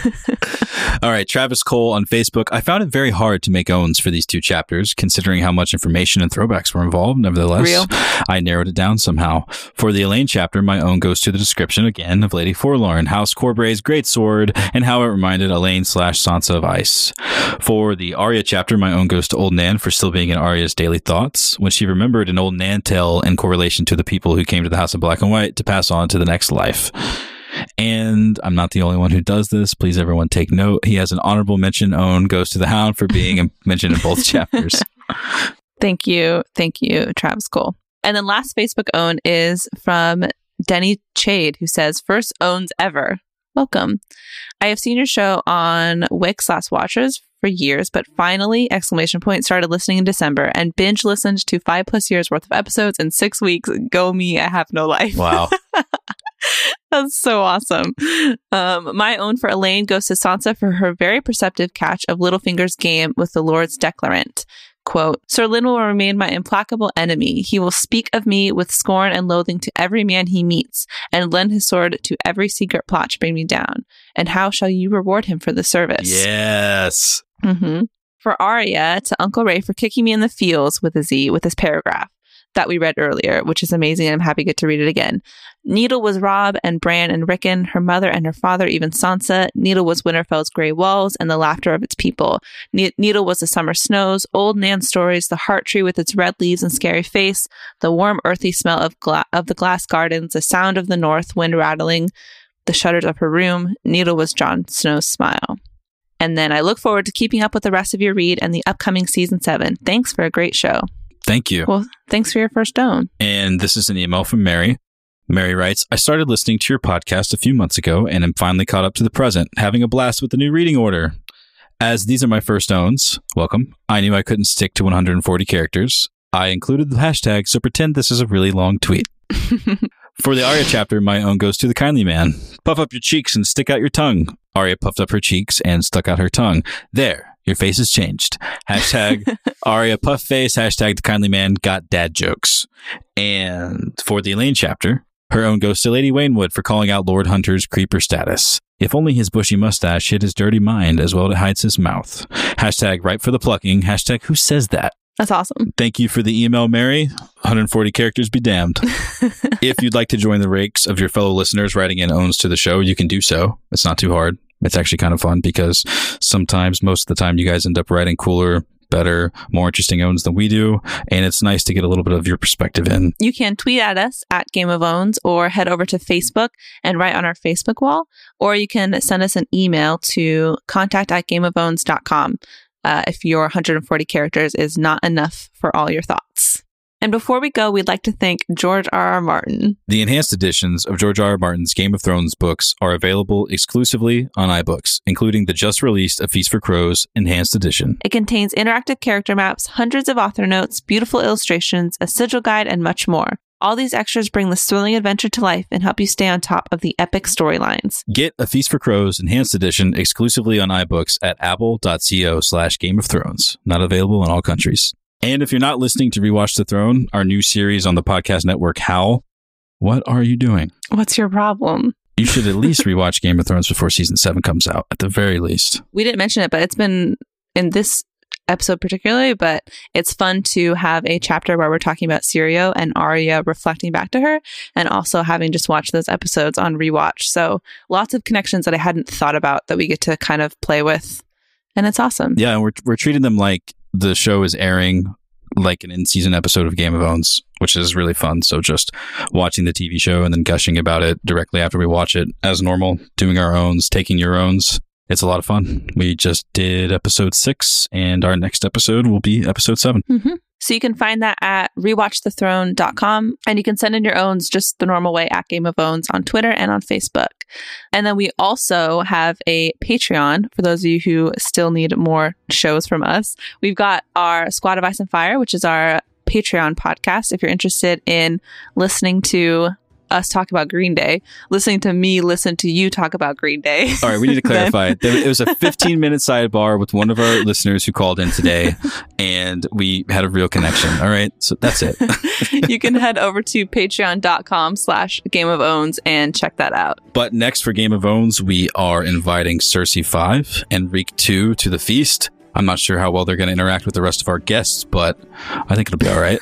All right, Travis Cole on Facebook. I found it very hard to make owns for these two chapters, considering how much information and throwbacks were involved. Nevertheless, Real. I narrowed it down somehow. For the Alayne chapter, my own goes to the description again of Lady Forlorn, House Corbray's great sword, and how it reminded Alayne slash Sansa of ice. For the Arya chapter, my own goes to Old Nan for still being in Arya's daily thoughts when she remembered an old Nan tale in correlation to the people who came to the House of Black and White to pass on to the next life. And I'm not the only one who does this. Please, everyone, take note. He has an honorable mention. Own goes to the Hound for being [laughs] mentioned in both chapters. [laughs] Thank you. Thank you, Travis Cole. And then last Facebook own is from Denny Chade, who says, First owns ever. Welcome. I have seen your show on Wix Last Watchers for years, but finally, exclamation point, started listening in December and binge listened to five plus years worth of episodes in six weeks. Go me, I have no life. Wow. [laughs] That's so awesome. Um, my own for Alayne goes to Sansa for her very perceptive catch of Littlefinger's game with the Lords Declarant. Quote, Ser Lyn will remain my implacable enemy. He will speak of me with scorn and loathing to every man he meets, and lend his sword to every secret plot to bring me down. And how shall you reward him for the service? yes. hmm For Arya, to Uncle Ray for kicking me in the feels with a Z with his paragraph that we read earlier, which is amazing. And I'm happy to get to read it again. Needle was Robb and Bran and Rickon, her mother and her father, even Sansa. Needle was Winterfell's gray walls and the laughter of its people. Ne- Needle was the summer snows, old Nan stories, the heart tree with its red leaves and scary face, the warm, earthy smell of, gla- of the glass gardens, the sound of the north wind rattling the shutters of her room. Needle was Jon Snow's smile. And then I look forward to keeping up with the rest of your read and the upcoming season seven. Thanks for a great show. Thank you. Well, thanks for your first own. And this is an email from Mary. Mary writes, I started listening to your podcast a few months ago and am finally caught up to the present, having a blast with the new reading order. As these are my first owns, welcome. I knew I couldn't stick to 140 characters. I included the hashtag, so pretend this is a really long tweet. [laughs] For the Arya chapter, my own goes to the kindly man. Puff up your cheeks and stick out your tongue. Arya puffed up her cheeks and stuck out her tongue. There, your face has changed. Hashtag [laughs] Arya puff face. Hashtag the kindly man got dad jokes. And for the Alayne chapter, her own goes to Lady Waynwood for calling out Lord Hunter's creeper status. If only his bushy mustache hid his dirty mind as well as it hides his mouth. Hashtag ripe for the plucking. Hashtag who says that? That's awesome. Thank you for the email, Mary. 140 characters be damned. [laughs] if you'd like to join the rakes of your fellow listeners writing in owns to the show, you can do so. It's not too hard. It's actually kind of fun because sometimes, most of the time, you guys end up writing cooler, better, more interesting owns than we do. And it's nice to get a little bit of your perspective in. You can tweet at us at Game of Owns or head over to Facebook and write on our Facebook wall, or you can send us an email to contact at gameofowns.com uh, if your 140 characters is not enough for all your thoughts. And before we go, we'd like to thank George R. R. Martin. The enhanced editions of George R. R. Martin's Game of Thrones books are available exclusively on iBooks, including the just released A Feast for Crows enhanced edition. It contains interactive character maps, hundreds of author notes, beautiful illustrations, a sigil guide, and much more. All these extras bring the thrilling adventure to life and help you stay on top of the epic storylines. Get A Feast for Crows Enhanced Edition exclusively on iBooks at apple.co slash Game of Thrones. Not available in all countries. And if you're not listening to Rewatch the Throne, our new series on the podcast network, Howl, what are you doing? What's your problem? You should at least rewatch Game of Thrones before season seven comes out, at the very least. We didn't mention it, but it's been in this episode particularly, but it's fun to have a chapter where we're talking about Syrio and Arya reflecting back to her and also having just watched those episodes on rewatch. So lots of connections that I hadn't thought about that we get to kind of play with. And it's awesome. Yeah, and we're, we're treating them like the show is airing like an in season episode of Game of Thrones, which is really fun. So just watching the TV show and then gushing about it directly after we watch it as normal, doing our owns, taking your owns. It's a lot of fun. We just did episode six, and our next episode will be episode seven. Mm-hmm. So you can find that at rewatchthethrone.com and you can send in your owns just the normal way at Game of Owns on Twitter and on Facebook. And then we also have a Patreon for those of you who still need more shows from us. We've got our Squad of Ice and Fire, which is our Patreon podcast. If you're interested in listening to us talk about Green Day, listening to me listen to you talk about Green Day. All right, we need to [laughs] clarify. there, it was a 15 minute sidebar with one of our listeners who called in today, and we had a real connection. All right, so that's it. [laughs] you can head over to patreon.com slash game of owns and check that out. But next for Game of Owns, we are inviting Cersei 5 and Reek 2 to the feast. I'm not sure how well they're going to interact with the rest of our guests, but I think it'll be all right.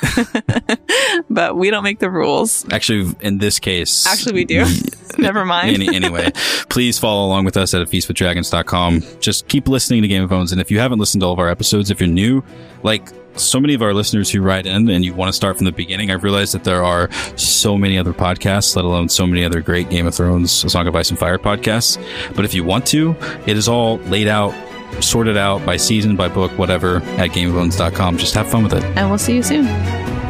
[laughs] but we don't make the rules. Actually, in this case, actually, we do. [laughs] Never mind. Any, anyway, please follow along with us at feastwithdragons.com. Just keep listening to Game of Owns. And if you haven't listened to all of our episodes, if you're new, like so many of our listeners who write in and you want to start from the beginning, I've realized that there are so many other podcasts, let alone so many other great Game of Thrones, Song of Ice and Fire podcasts. But if you want to, it is all laid out sorted out by season, by book, whatever, at gameofowns.com. Just have fun with it. And we'll see you soon.